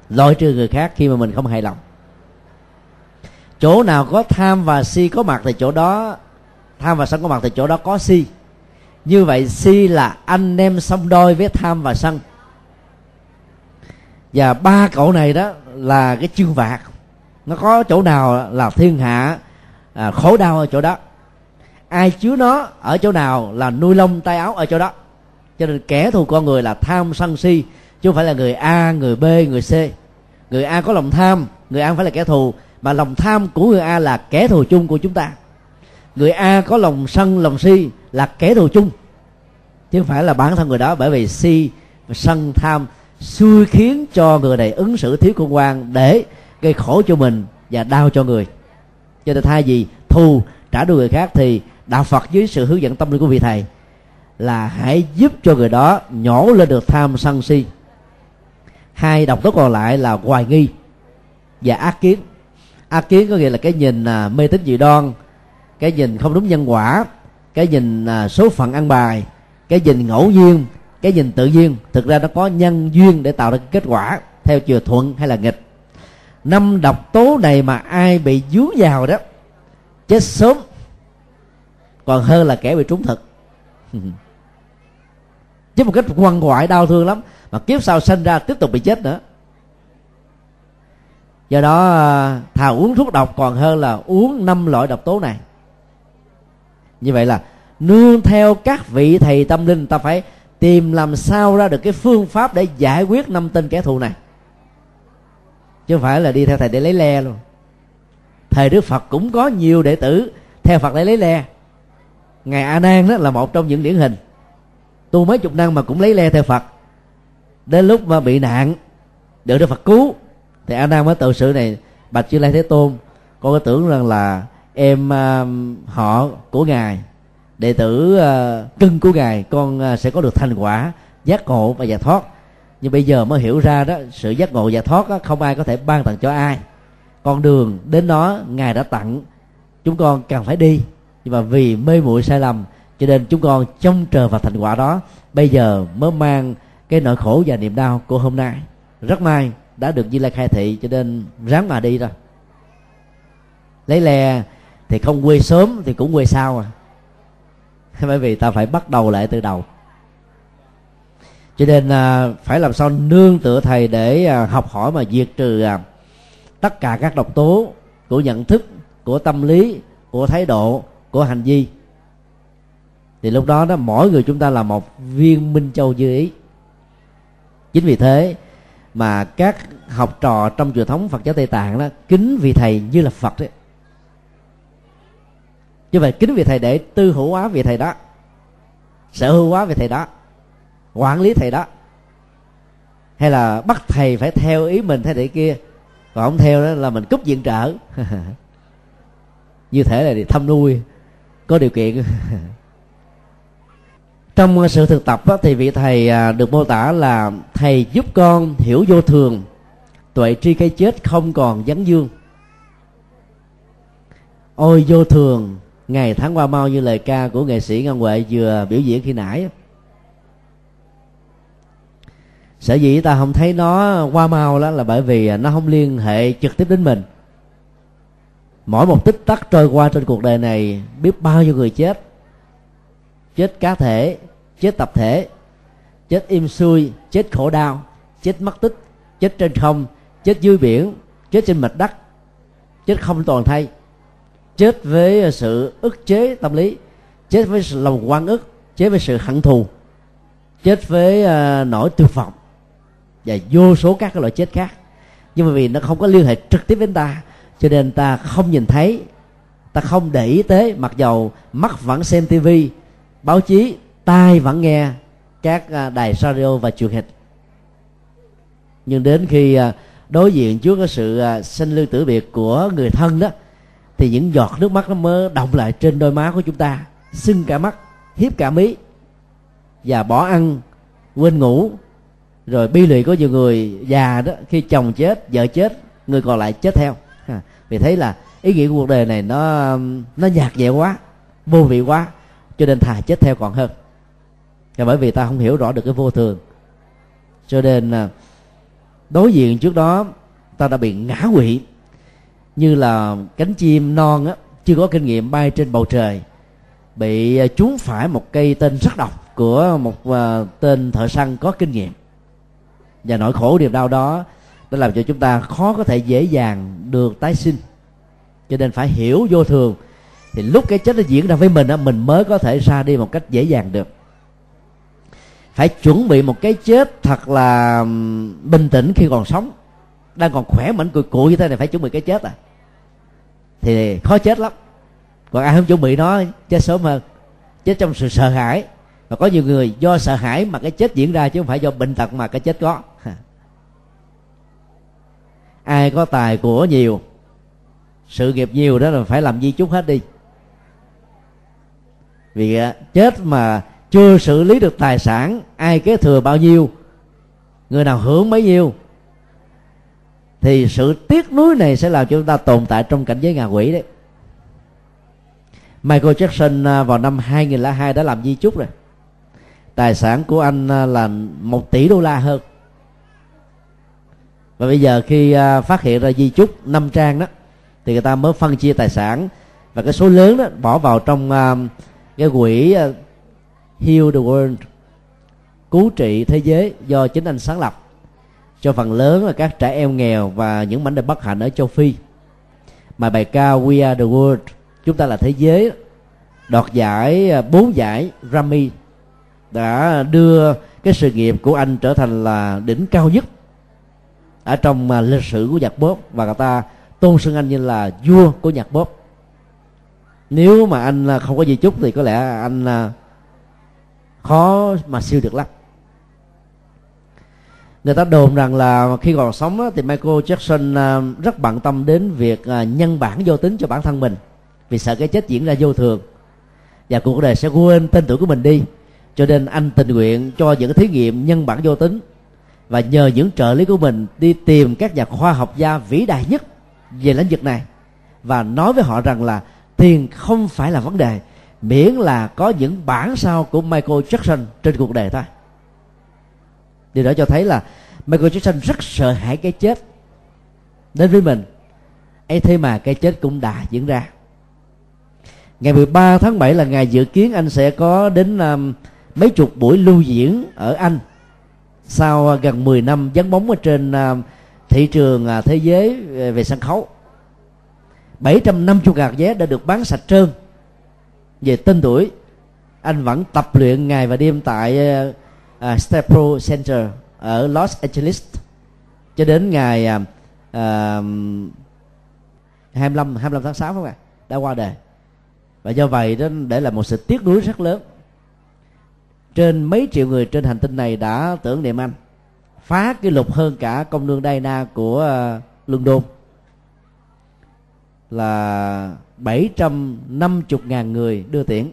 loại trừ người khác khi mà mình không hài lòng. Chỗ nào có tham và si có mặt thì chỗ đó, tham và sân có mặt thì chỗ đó có si. Như vậy, si là anh em song đôi với tham và sân. Và ba cậu này đó là cái chương vạc. Nó có chỗ nào là thiên hạ à, khổ đau ở chỗ đó. Ai chứa nó ở chỗ nào là nuôi lông tay áo ở chỗ đó. Cho nên kẻ thù con người là tham sân si chứ không phải là người a người b người c. Người a có lòng tham người a không phải là kẻ thù mà lòng tham của người a là kẻ thù chung của chúng ta. Người a có lòng sân lòng si là kẻ thù chung chứ không phải là bản thân người đó bởi vì si sân tham xui khiến cho người này ứng xử thiếu khôn ngoan để gây khổ cho mình và đau cho người cho nên thay vì thù trả đũa người khác thì đạo phật dưới sự hướng dẫn tâm linh của vị thầy là hãy giúp cho người đó nhổ lên được tham sân si. Hai độc tố còn lại là hoài nghi và ác kiến. Ác kiến có nghĩa là cái nhìn à, mê tín dị đoan cái nhìn không đúng nhân quả cái nhìn à, số phận ăn bài cái nhìn ngẫu nhiên cái nhìn tự nhiên. Thực ra nó có nhân duyên để tạo ra kết quả theo chiều thuận hay là nghịch năm độc tố này mà ai bị dướng vào đó, chết sớm. Còn hơn là kẻ bị trúng thực [laughs] chứ một cách quằn quại, đau thương lắm. Mà kiếp sau sinh ra tiếp tục bị chết nữa. Do đó, thà uống thuốc độc còn hơn là uống năm loại độc tố này. Như vậy là, nương theo các vị thầy tâm linh, ta phải tìm làm sao ra được cái phương pháp để giải quyết năm tên kẻ thù này chứ không phải là đi theo thầy để lấy le luôn. Thầy đức phật cũng có nhiều đệ tử theo phật để lấy le. Ngài a nan đó là một trong những điển hình. Tu mấy chục năm mà cũng lấy le theo phật. Đến lúc mà bị nạn được đức phật cứu thì a nan mới tự sự này bạch chư lai thế tôn con có tưởng rằng là em uh, họ của ngài đệ tử uh, cưng của ngài con uh, sẽ có được thành quả giác ngộ và giải thoát nhưng bây giờ mới hiểu ra đó sự giác ngộ giải thoát đó, không ai có thể ban tặng cho ai. Con đường đến đó ngài đã tặng. Chúng con cần phải đi. Nhưng mà vì mê muội sai lầm cho nên chúng con trông chờ vào thành quả đó. Bây giờ mới mang cái nỗi khổ và niềm đau của hôm nay. Rất may đã được di lai khai thị cho nên ráng mà đi rồi. Lấy lè thì không quê sớm thì cũng quê sau à. [laughs] Bởi vì ta phải bắt đầu lại từ đầu cho nên à, phải làm sao nương tựa thầy để à, học hỏi mà diệt trừ à, tất cả các độc tố của nhận thức của tâm lý của thái độ của hành vi. Thì lúc đó đó mỗi người chúng ta là một viên minh châu dư ý. Chính vì thế mà các học trò trong truyền thống Phật giáo Tây Tạng đó kính vị thầy như là Phật đấy như vậy kính vị thầy để tư hữu hóa vị thầy đó sở hữu hóa vị thầy đó quản lý thầy đó. Hay là bắt thầy phải theo ý mình thế này kia. Còn không theo đó là mình cúp viện trợ. [laughs] Như thế là thì thăm nuôi. Có điều kiện. [laughs] Trong sự thực tập đó, thì vị thầy à, được mô tả là thầy giúp con hiểu vô thường tuệ tri cái chết không còn vắng dương. Ôi vô thường ngày tháng qua mau như lời ca của nghệ sĩ ngân huệ vừa biểu diễn khi nãy sở dĩ ta không thấy nó qua mau đó là bởi vì nó không liên hệ trực tiếp đến mình. Mỗi một tích tắc trôi qua trên cuộc đời này biết bao nhiêu người chết. Chết cá thể chết tập thể chết im xuôi chết khổ đau chết mất tích chết trên không chết dưới biển chết trên mặt đất chết không toàn thay. Chết với sự ức chế tâm lý chết với lòng quan ức chết với sự hận thù chết với uh, nỗi tuyệt vọng và vô số các cái loại chết khác. Nhưng mà vì nó không có liên hệ trực tiếp với ta, cho nên ta không nhìn thấy, ta không để ý tới, mặc dầu mắt vẫn xem tivi báo chí, tai vẫn nghe các à, đài radio và truyền hình. Nhưng đến khi à, đối diện trước cái sự à, sinh lưu tử biệt của người thân đó, thì những giọt nước mắt nó mới động lại trên đôi má của chúng ta, sưng cả mắt, hiếp cả mí, và bỏ ăn, quên ngủ rồi bi lụy của nhiều người, già đó, khi chồng chết, vợ chết, người còn lại chết theo. Vì thấy là ý nghĩa của cuộc đời này nó nó nhạt nhẹ quá, vô vị quá, cho nên thà chết theo còn hơn. Và bởi vì ta không hiểu rõ được cái vô thường. Cho nên à, đối diện trước đó, ta đã bị ngã quỵ. Như là cánh chim non á, chưa có kinh nghiệm bay trên bầu trời, bị à, trúng phải một cây tên rất độc của một à, tên thợ săn có kinh nghiệm và nỗi khổ niềm đau đó đã làm cho chúng ta khó có thể dễ dàng được tái sinh. Cho nên phải hiểu vô thường. Thì lúc cái chết nó diễn ra với mình á, mình mới có thể ra đi một cách dễ dàng được. Phải chuẩn bị một cái chết thật là bình tĩnh khi còn sống. Đang còn khỏe mạnh cùi cụi như thế này phải chuẩn bị cái chết à. Thì khó chết lắm. Còn ai không chuẩn bị nó, chết sớm hơn. Chết trong sự sợ hãi. Và có nhiều người do sợ hãi mà cái chết diễn ra chứ không phải do bệnh tật mà cái chết có ai có tài của nhiều, sự nghiệp nhiều đó là phải làm di chúc hết đi. Vì à, chết mà chưa xử lý được tài sản, ai kế thừa bao nhiêu, người nào hưởng bấy nhiêu, thì sự tiếc nuối này sẽ làm cho chúng ta tồn tại trong cảnh giới ngạ quỷ đấy. Michael Jackson à, vào năm 2002 đã làm di chúc rồi. Tài sản của anh à, là một tỷ đô la hơn và bây giờ khi à, phát hiện ra di chúc năm trang đó, thì người ta mới phân chia tài sản. Và cái số lớn đó bỏ vào trong à, cái quỹ à, Heal the World, cứu trị thế giới do chính anh sáng lập. Cho phần lớn là các trẻ em nghèo và những mảnh đời bất hạnh ở châu Phi. Mà bài ca We Are the World, chúng ta là thế giới, đoạt giải bốn giải Grammy, đã đưa cái sự nghiệp của anh trở thành là đỉnh cao nhất ở trong uh, lịch sử của nhạc pop và người ta tôn xưng anh như là vua của nhạc pop. Nếu mà anh uh, không có gì chút thì có lẽ anh à, khó mà siêu được lắm. Người ta đồn rằng là khi còn sống thì Michael Jackson rất bận tâm đến việc nhân bản vô tính cho bản thân mình vì sợ cái chết diễn ra vô thường. Và cuộc đời sẽ quên tên tuổi của mình đi. Cho nên anh tình nguyện cho những thí nghiệm nhân bản vô tính và nhờ những trợ lý của mình đi tìm các nhà khoa học gia vĩ đại nhất về lĩnh vực này. Và nói với họ rằng là tiền không phải là vấn đề miễn là có những bản sao của Michael Jackson trên cuộc đời thôi. Điều đó cho thấy là Michael Jackson rất sợ hãi cái chết. Đến với mình ấy thế mà cái chết cũng đã diễn ra. Ngày 13 tháng 7 là ngày dự kiến anh sẽ có đến um, mấy chục buổi lưu diễn ở Anh sau à, gần 10 năm dấn bóng ở trên à, thị trường à, thế giới về sân khấu 750 gạt vé đã được bán sạch trơn. Về tên tuổi anh vẫn tập luyện ngày và đêm tại uh, uh, Staples Center ở Los Angeles cho đến ngày uh, uh, 25 25 tháng 6 không ạ? Đã qua đời. Và do vậy đó để là một sự tiếc nuối rất lớn trên mấy triệu người trên hành tinh này đã tưởng niệm anh. Phá kỷ lục hơn cả công nương Na của ờ, uh, London là 750 ngàn người đưa tiễn.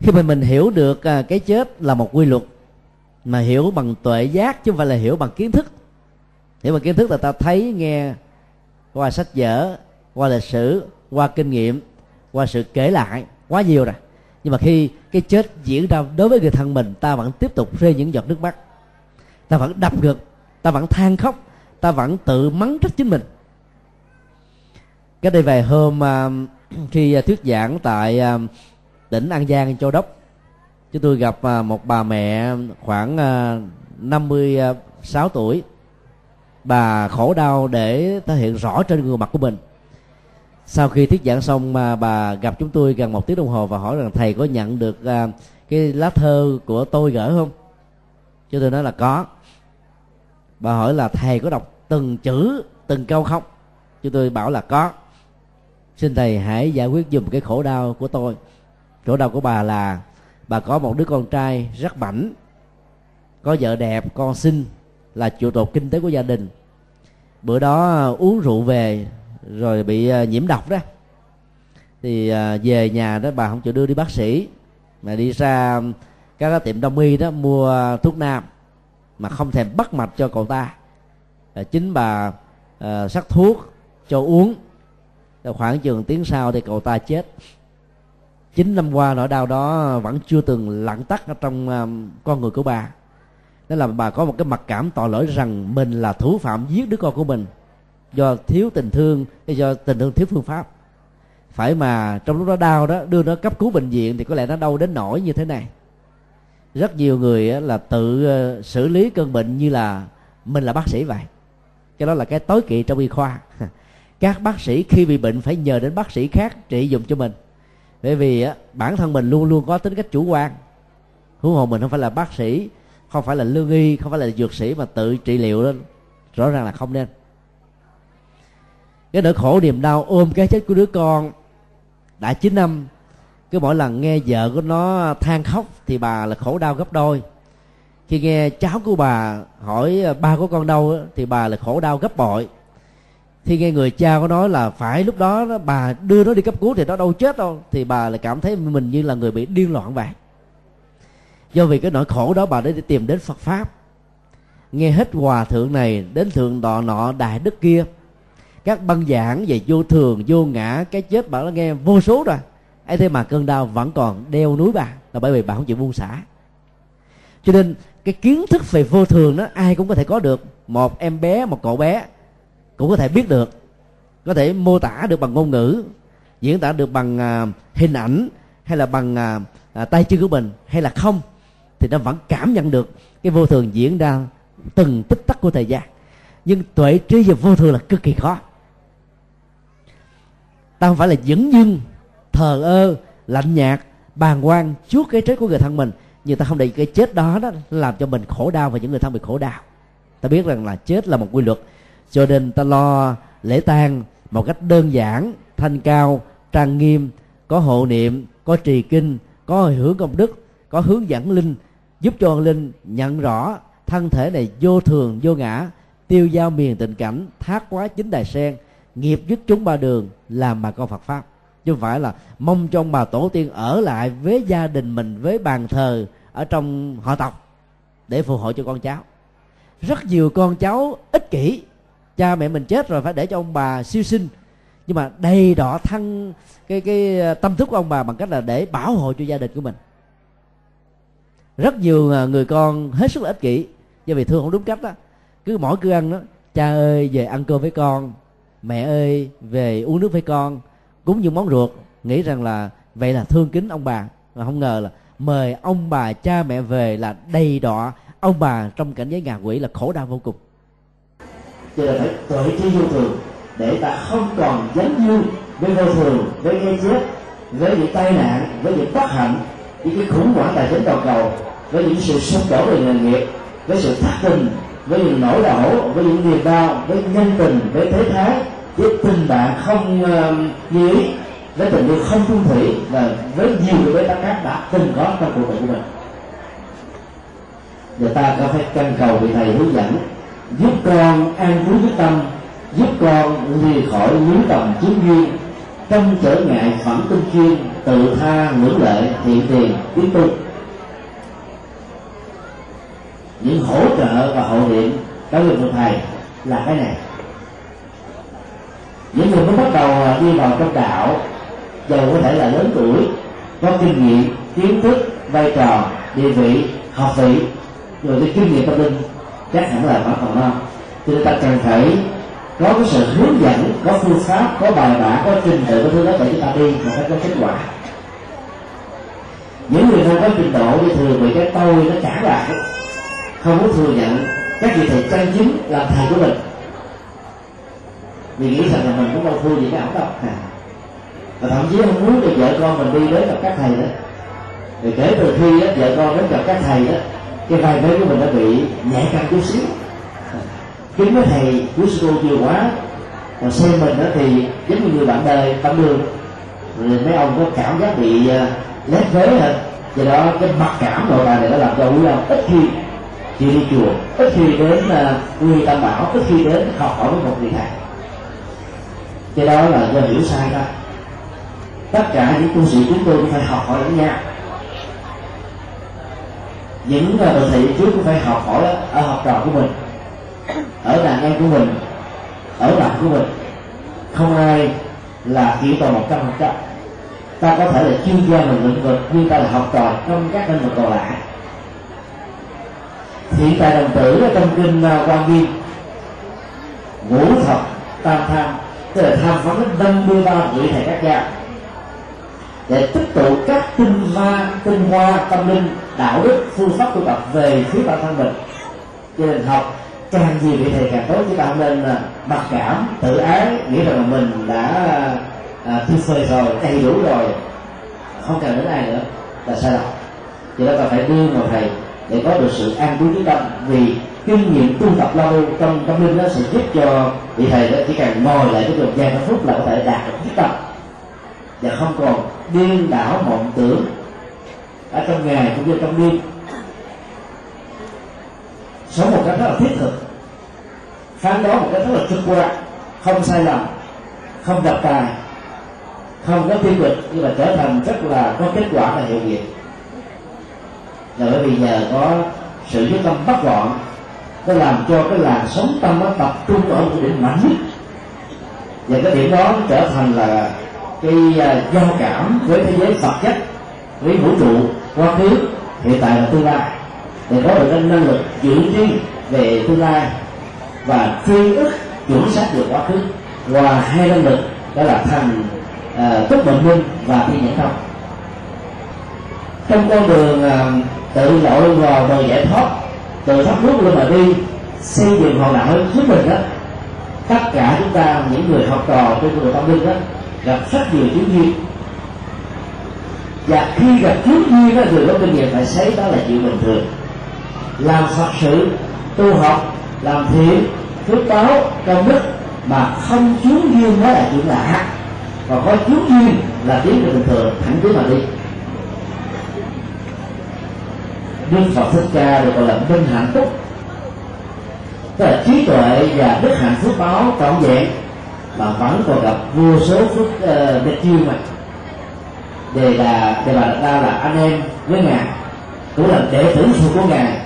Khi mà mình hiểu được ờ, cái chết là một quy luật mà hiểu bằng tuệ giác chứ không phải là hiểu bằng kiến thức. Hiểu bằng kiến thức là ta thấy nghe qua sách vở qua lịch sử qua kinh nghiệm qua sự kể lại. Quá nhiều rồi nhưng mà khi cái chết diễn ra đối với người thân mình, ta vẫn tiếp tục rơi những giọt nước mắt. Ta vẫn đập ngực ta vẫn than khóc, ta vẫn tự mắng trách chính mình. Cái đây vài hôm à, [clears throat] khi à, thuyết giảng tại à, tỉnh an giang, châu đốc, chúng tôi gặp một bà mẹ khoảng 56 tuổi. Bà khổ đau để thể hiện rõ trên gương mặt của mình sau khi thuyết giảng xong mà bà gặp chúng tôi gần một tiếng đồng hồ và hỏi rằng thầy có nhận được à, cái lá thơ của tôi gửi không? Cho tôi nói là có. Bà hỏi là thầy có đọc từng chữ từng câu không? Chúng tôi bảo là có. Xin thầy hãy giải quyết dùm cái khổ đau của tôi. Khổ đau của bà là bà có một đứa con trai rất bảnh có vợ đẹp con xinh là trụ cột kinh tế của gia đình. Bữa đó uống rượu về rồi bị à, nhiễm độc đó. Thì à, về nhà đó bà không chịu đưa đi bác sĩ mà đi ra các tiệm đông y đó mua thuốc nam mà không thèm bắt mạch cho cậu ta. À, chính bà à, sắc thuốc cho uống. Khoảng chừng tiếng sau thì cậu ta chết. Chín năm qua nỗi đau đó vẫn chưa từng lặng tắt ở trong um, con người của bà. Đó là bà có một cái mặc cảm tội lỗi rằng mình là thủ phạm giết đứa con của mình do thiếu tình thương do tình thương thiếu phương pháp. Phải mà trong lúc đó đau đó, đưa nó cấp cứu bệnh viện thì có lẽ nó đau đến nỗi như thế này. Rất nhiều người là tự ờ, xử lý cơn bệnh như là mình là bác sĩ vậy. Cái đó là cái tối kỵ trong y khoa. [laughs] Các bác sĩ khi bị bệnh phải nhờ đến bác sĩ khác trị dùng cho mình. Bởi vì bản thân mình luôn luôn có tính cách chủ quan. Huống hồ mình không phải là bác sĩ, không phải là lương y, không phải là dược sĩ mà tự trị liệu đó, rõ ràng là không nên cái nỗi khổ niềm đau ôm cái chết của đứa con. Đã 9 năm cứ mỗi lần nghe vợ của nó than khóc thì bà là khổ đau gấp đôi. Khi nghe cháu của bà hỏi ba của con đâu thì bà là khổ đau gấp bội. Khi nghe người cha có nói là phải lúc đó, bà đưa nó đi cấp cứu thì nó đâu chết đâu thì bà lại cảm thấy mình như là người bị điên loạn vậy. Do vì cái nỗi khổ đó bà đã đi tìm đến phật pháp. Nghe hết hòa thượng này đến thượng đọ nọ đại đức kia các băng giảng về vô thường, vô ngã, cái chết bạn đã nghe vô số rồi. Ấy thế mà cơn đau vẫn còn đeo núi bà, là bởi vì bà không chịu buông xả. Cho nên cái kiến thức về vô thường đó, ai cũng có thể có được. Một em bé, một cậu bé cũng có thể biết được. Có thể mô tả được bằng ngôn ngữ, diễn tả được bằng à, hình ảnh, hay là bằng à, à, tay chân của mình, hay là không, thì nó vẫn cảm nhận được cái vô thường diễn ra từng tích tắc của thời gian. Nhưng tuệ trí về vô thường là cực kỳ khó ta không phải là dẫn dưng thờ ơ, lạnh nhạt, bàng quan, trước cái chết của người thân mình. Nhưng ta không để cái chết đó đó làm cho mình khổ đau và những người thân bị khổ đau. Ta biết rằng là chết là một quy luật. Cho nên ta lo lễ tang một cách đơn giản, thanh cao, trang nghiêm, có hộ niệm, có trì kinh, có hồi hướng công đức, có hướng dẫn linh, giúp cho linh nhận rõ thân thể này vô thường, vô ngã, tiêu giao miền tình cảnh, thác quá chính đài sen nghiệp dứt chúng ba đường làm bà con phật pháp. Chứ không phải là mong cho ông bà tổ tiên ở lại với gia đình mình, với bàn thờ ở trong họ tộc để phù hộ cho con cháu. Rất nhiều con cháu ích kỷ. Cha mẹ mình chết rồi phải để cho ông bà siêu sinh. Nhưng mà đầy đỏ thân cái cái ờ, tâm thức của ông bà bằng cách là để bảo hộ cho gia đình của mình. Rất nhiều ờ, người con hết sức là ích kỷ. Do vì thương không đúng cách đó cứ mỗi cứ ăn đó, cha ơi, về ăn cơm với con mẹ ơi, về uống nước với con. Cúng những món ruột. Nghĩ rằng là vậy là thương kính ông bà. Mà không ngờ là mời ông bà cha mẹ về là đầy đọ ông bà trong cảnh giới ngạ quỷ là khổ đau vô cùng. Cho nên phải tự trí vô thường để ta không còn dấn dương với vô thường, với cái chết, với những tai nạn, với những bất hạnh những cái khủng hoảng tài chính toàn cầu, với những sự sụp đổ về nghề nghiệp, với sự thất tình, với những nỗi đau, với những niềm đau, với nhân tình, với thế thái với tình bạn không uh, như ý. Với tình yêu không chung thủy và với nhiều cái bế tắc khác đã từng có trong cuộc đời của mình. Người ta có phải căn cầu vị thầy hướng dẫn giúp con an trú với tâm giúp con lìa khỏi lưới tầm chiến duyên. Trong trở ngại phẩm tinh chuyên tự tha ngưỡng lệ thiện tiền tiến tu những hỗ trợ và hậu niệm đối với một thầy là cái này những người mới bắt đầu đi vào trong đạo giàu có thể là lớn tuổi, có kinh nghiệm, kiến thức, vai trò, địa vị, học vị, rồi cái kinh nghiệm tâm linh, chắc hẳn là vẫn còn non. Cho nên ta cần phải có cái sự hướng dẫn, có phương pháp, có bài bản, có trình tự có thứ đó để chúng ta đi mà phải có kết quả. Những người không có trình độ thì thường bị cái tôi nó cản lại, không muốn thừa nhận, các vị thầy chân chính làm thầy của mình vì nghĩ rằng là mình cũng đâu thua gì cái ổng đâu à. và thậm chí không muốn được vợ con mình đi đến gặp các thầy đó. Thì kể từ khi đó, vợ con đến gặp các thầy đó cái vai vế của mình đã bị nhẹ căng chút xíu. Kính mấy thầy của sư cô chưa quá. Còn xem mình đó thì giống như người bạn đời tấm đường. Rồi mấy ông có cảm giác bị à, lép vế hả? Do đó cái mặc cảm nội tại này nó làm cho quý ông ít khi chịu đi chùa ít khi đến uh, quy tâm bảo ít khi đến học hỏi với một người thầy cái đó là do hiểu sai đó. Tất cả những tu sĩ chúng tôi cũng phải học hỏi lẫn nhau những ờ, đồ thị trước cũng phải học hỏi ở học trò của mình, ở đàn em của mình, ở bạn của mình. Không ai là chỉ toàn một trăm phần trăm ta có thể là chuyên gia về lĩnh vực, nhưng ta là học trò trong các lĩnh vực còn lại. Hiện tại đồng tử ở trong kinh ờ, quan nghiêm ngũ thập tam tham tức là tham vấn năm mươi ba vị thầy các gia. Để tích tụ các tinh hoa tinh hoa tâm linh đạo đức phương pháp tu tập về phía bản thân mình. Cho nên học càng nhiều vị thầy càng tốt chúng ta không nên mặc cảm tự ái nghĩ rằng là mình đã à, tuyệt phơi rồi đầy đủ rồi. Không cần đến ai nữa là sai lầm vì đó ta phải đưa vào thầy để có được sự an trú trí tâm vì kinh nghiệm tu tập lâu trong tâm linh nó sẽ giúp cho vị thầy đó chỉ cần ngồi lại cái thời gian năm phút là có thể đạt được thiết tâm. Và không còn điên đảo mộng tưởng ở trong ngày cũng như trong đêm. Sống một cách rất là thiết thực, phán đoán một cách rất là trực quan, không sai lầm, không đập tài không có tiêu cực, nhưng mà trở thành rất là có kết quả và hiệu nghiệm. Là bởi vì nhờ có sự quyết tâm bắt gọn nó làm cho cái làn sóng tâm nó tập trung ở một điểm mạnh nhất. Và cái điểm đó nó trở thành là cái uh, giao cảm với thế giới vật chất với vũ trụ quá khứ hiện tại và tương lai. Để có được cái năng lực dự tri về tương lai và truy ức chuẩn xác được quá khứ và hai năng lực đó là thành uh, túc bệnh minh và thi nhãn thông trong con đường uh, tự lội vào bờ giải thoát từ thấp nước lên mà đi, xây dựng hòn đảo chính mình đó. Tất cả chúng ta, những người học trò trên con đường tâm linh đó, gặp rất nhiều thiếu duyên và khi gặp thiếu duyên đó, người có kinh nghiệm phải thấy đó là chuyện bình thường. Làm phật sự, tu học, làm thiện phước báo công đức mà không chứng duyên mới là chuyện lạ. Còn có chứng duyên là tiếng bình thường, thẳng tiến mà đi. Đức phật thích ca được gọi là minh hạnh phúc. Tức là trí tuệ và đức hạnh phước báo trọn vẹn mà vẫn còn gặp vô số phước uh, chiêu mà. Đề là đề bà đặt ra là anh em với ngài cũng là đệ tử phụ của ngài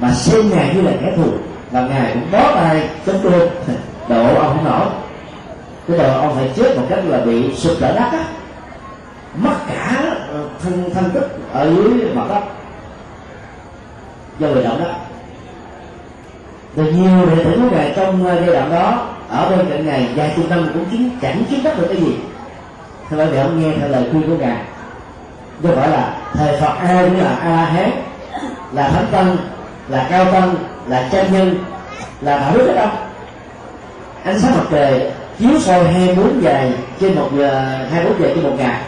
mà xem ngài như là kẻ thù và ngài cũng bó tay chống đôi [laughs] độ ông không nổi. Cái đầu ông phải chết một cách là bị sụp lở đất á. Mất cả thân thân tích ở dưới mặt đất do người động đó. Rồi nhiều đệ tử của ngài trong ờ, giai đoạn đó, ở bên cạnh ngài, vài chục năm cũng chính chẳng chứng đắc được cái gì. Thế bởi vì ông, nghe theo lời khuyên của ngài. Do vậy là thời phật ai cũng là a la hán, là thánh tăng, là cao tăng, là chân nhân, là đạo đức hết đâu ánh sáng mặt trời chiếu soi hai bốn giờ trên một giờ hai bốn giờ trên một ngày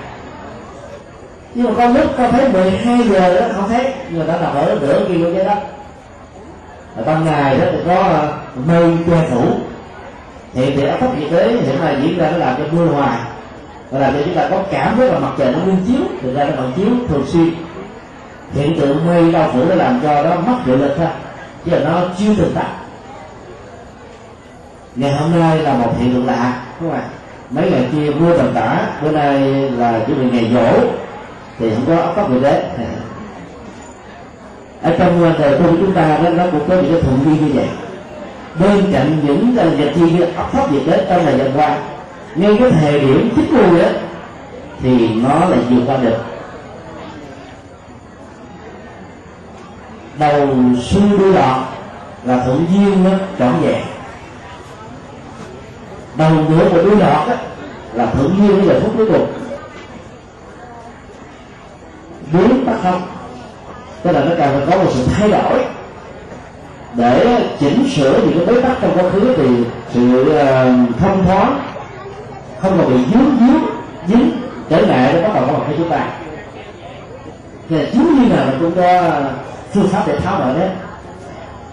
nhưng mà con lúc con thấy 12 giờ đó, không thấy. Người ta nằm ở nửa kia của trái đất và ban ngày đó thì có ờ, mây che phủ. Hiện thì áp thấp nhiệt đới hiện nay diễn ra nó làm cho mưa hoài. Và làm cho chúng ta có cảm giác là mặt trời nó nguyên chiếu. Thực ra nó còn chiếu thường xuyên. Hiện tượng mây đau phủ nó làm cho nó mất hiệu lực thôi. Chứ là nó chưa thực tại ngày hôm nay là một hiện tượng lạ, đúng không ạ? Mấy ngày kia mưa tầm tã, bữa nay là chuẩn bị ngày dỗ thì không có pháp tóc người đấy. Ở trong đời tu của chúng ta đó nó cũng có những cái thuận duyên như vậy. Bên cạnh những cái vật chi như ấp pháp việc đến trong thời gian qua, ngay cái thời điểm thích mùi đó, thì nó lại vượt qua được. Đầu xuôi đuôi đọt là thuận duyên nó trọn vẹn. Đầu nửa của đuôi đọt đó là thuận duyên cái giờ phút cuối cùng biến tắt không? Tức là nó cần phải có một sự thay đổi để chỉnh sửa những cái bế tắc trong quá khứ thì sự ờ, thông thoáng không còn bị dướng dướng, dính trở ngại nó bắt đầu có mặt với chúng ta. Thì chính như nào cũng có ờ, phương pháp để tháo gỡ đấy.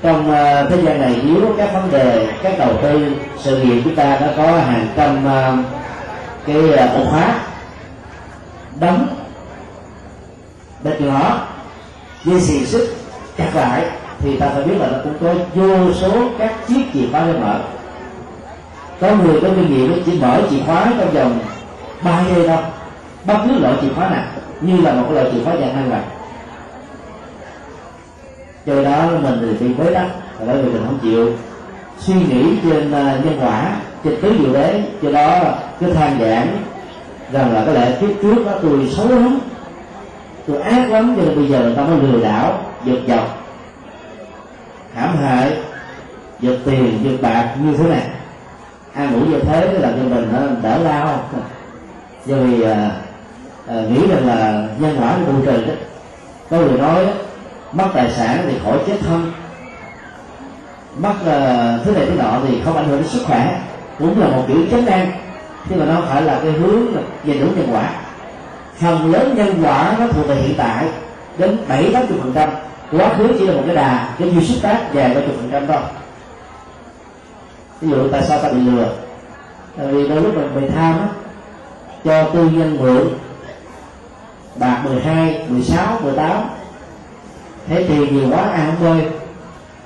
Trong ờ, thế gian này nếu các vấn đề, các đầu tư, sự nghiệp chúng ta đã có hàng trăm cái ổ khóa đóng bịch nhỏ dây xì xích chặt lại thì ta phải biết là nó cũng có vô số các chiếc chìa khóa để mở. Có người có kinh nghiệm chỉ mở chìa khóa trong vòng ba giây thôi, bất cứ loại chìa khóa nào như là một loại chìa khóa dạng hai vậy do đó mình thì bị bế tắc bởi vì mình không chịu suy nghĩ trên à, nhân quả trên tứ diệu đế. Do đó cứ than giảng rằng là có lẽ kiếp trước đó tôi xấu lắm tôi ác lắm cho nên bây giờ người ta mới lừa đảo giật dọc hãm hại giật tiền giật bạc như thế này. Ăn ngủ như thế là cho mình nó đỡ lao. [laughs] Do vì à, à, nghĩ rằng là nhân quả của bù trừ đó. Có người nói mất tài sản thì khỏi chết thân. Mất uh, thứ này thứ nọ thì không ảnh hưởng đến sức khỏe. Cũng là một kiểu chấn an nhưng mà nó phải là cái hướng về đúng nhân quả phần lớn nhân quả nó thuộc về hiện tại đến bảy tám phần trăm. Quá khứ chỉ là một cái đà cái duy xuất phát dài ba chục phần trăm thôi. Ví dụ tại sao ta bị lừa? Tại vì đôi lúc mình bị tham á cho tư nhân mượn bạc 12, 16, 18 thế tiền nhiều quá ăn không bơi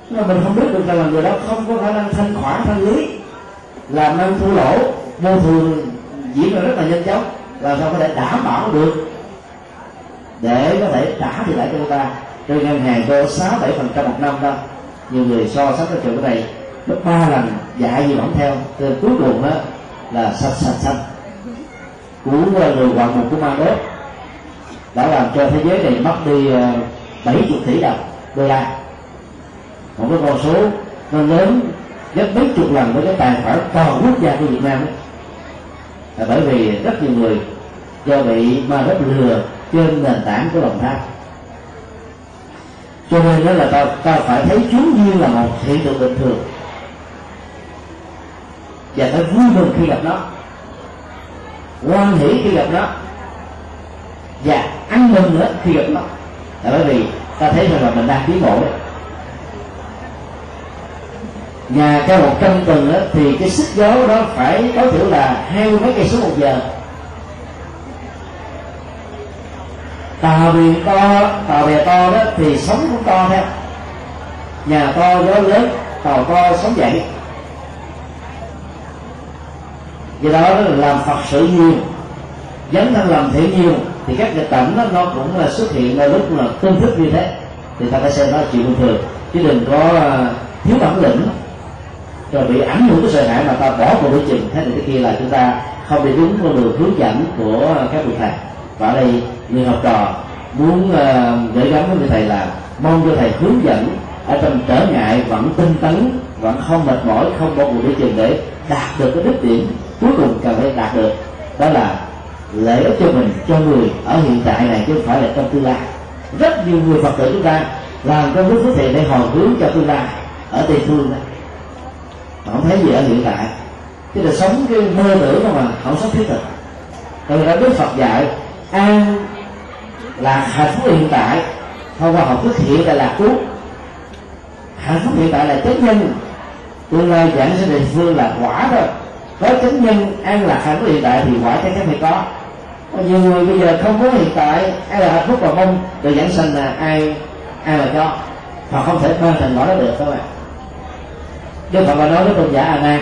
nhưng mà mình không biết được rằng là người đó không có khả năng thanh khoản thanh lý làm ăn thua lỗ vô thường diễn ra rất là nhanh chóng làm sao có thể đảm bảo được? Để có thể trả thì lại cho người ta. Trên ngân hàng có sáu bảy phần trăm một năm đó. Nhiều người so sánh cái trường cái này, gấp ba lần dạy gì vẫn theo. Từ cuối cùng đó là sạch sạch xanh của ờ, người hoàng mục của ma đốt đã làm cho thế giới này mất đi ờ, bảy chục tỷ đồng đô la. Một cái con số nó lớn gấp mấy chục lần với cái tài khoản toàn quốc gia của Việt Nam ấy là bởi vì rất nhiều người do bị ma đốt lừa trên nền tảng của lòng tham. Cho nên đó là ta, ta phải thấy chúng như là một hiện tượng bình thường. Và phải vui mừng khi gặp nó quan hỷ khi gặp nó và ăn mừng nữa khi gặp nó. Là bởi vì ta thấy rằng là mình đang tiến bộ đấy nhà cao một trăm tầng đó, thì cái sức gió đó phải tối thiểu là hai mươi mấy cây số một giờ. Tàu biển to tàu bè to đó thì sóng cũng to theo. Nhà to gió lớn tàu to sóng dậy. Do đó là làm phật sự nhiều dấn thân làm thiện nhiều thì các nghịch cảnh đó, nó cũng là xuất hiện là lúc là tương thức như thế. Thì ta phải xem nó chuyện bình thường chứ đừng có à, thiếu bản lĩnh rồi bị ảnh hưởng cái sợ hãi mà ta bỏ cuộc đối chừng. Thế này thế kia là chúng ta không đi đúng con đường hướng dẫn của các vị thầy. Và ở đây người học trò muốn ờ, gửi gắm với vị thầy là mong cho thầy hướng dẫn ở trong trở ngại vẫn tinh tấn, vẫn không mệt mỏi, không bỏ cuộc đi chừng để đạt được cái đích điểm cuối cùng cần phải đạt được. Đó là lễ cho mình, cho người ở hiện tại này chứ không phải là trong tương lai. Rất nhiều người phật tử chúng ta làm công đức phước thiện để hồi hướng cho tương lai ở tây phương không thấy gì ở hiện tại. Chứ là sống cái mơ tưởng mà không sống thiết thực. Rồi đã biết phật dạy, an là hạnh phúc hiện tại, thông qua học thức hiện tại là cứu. Hạnh phúc hiện tại là chánh nhân. Tương lai giảng sinh địa phương là quả thôi. Có chánh nhân, an lạc hạnh phúc hiện tại thì quả chắc chắn phải có. Có nhiều người bây giờ không có hiện tại ai là hạnh phúc và mong được giảng sinh là ai ai mà cho. Họ không thể ban thành nói đó được các bạn Đức Phật đã nói với tôn giả A Nan,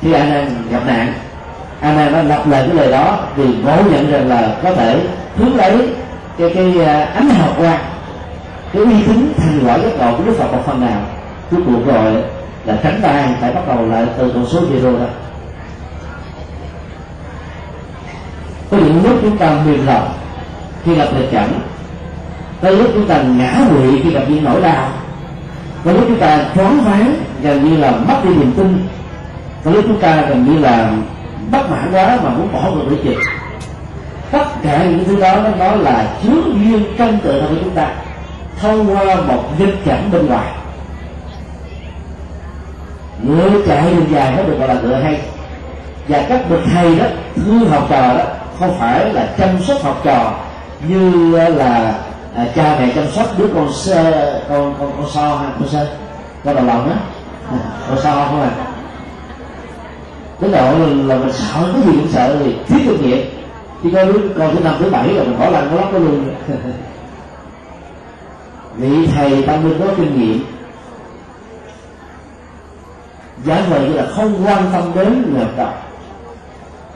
khi A Nan gặp nạn, A Nan đã lặp lại cái lời đó vì ngộ nhận rằng là có thể hướng lấy cái cái à, ánh hào quang, cái uy tín thành quả giác ngộ của Đức Phật một phần nào. Cuối cùng rồi là tránh tay phải bắt đầu lại từ con số zero đó. Có những lúc chúng ta mềm lòng khi gặp nghịch cảnh, có lúc chúng ta ngã quỵ khi gặp những nỗi đau, có lúc chúng ta choáng váng gần như là mất đi niềm tin. Có lúc chúng ta gần như là bất mãn quá mà muốn bỏ cuộc để chịu. Tất cả những thứ đó nó nói là chứa duyên trong tự thân của chúng ta thông qua một nghịch cảnh bên ngoài. Ngựa chạy đường dài nó được gọi là ngựa hay. Và các bậc thầy đó thương học trò đó không phải là chăm sóc học trò như là à, cha mẹ chăm sóc đứa con sơ, con con con so hay con sơ con đầu lòng đó có sao không à đến độ là là mình sợ, cái gì cũng sợ thì thiếu kinh nghiệm chỉ có đứa con thứ năm, thứ bảy là mình bỏ lăn nó lóc nó luôn. [laughs] Vị thầy tâm linh có kinh nghiệm. Giả vờ như là không quan tâm đến người học trò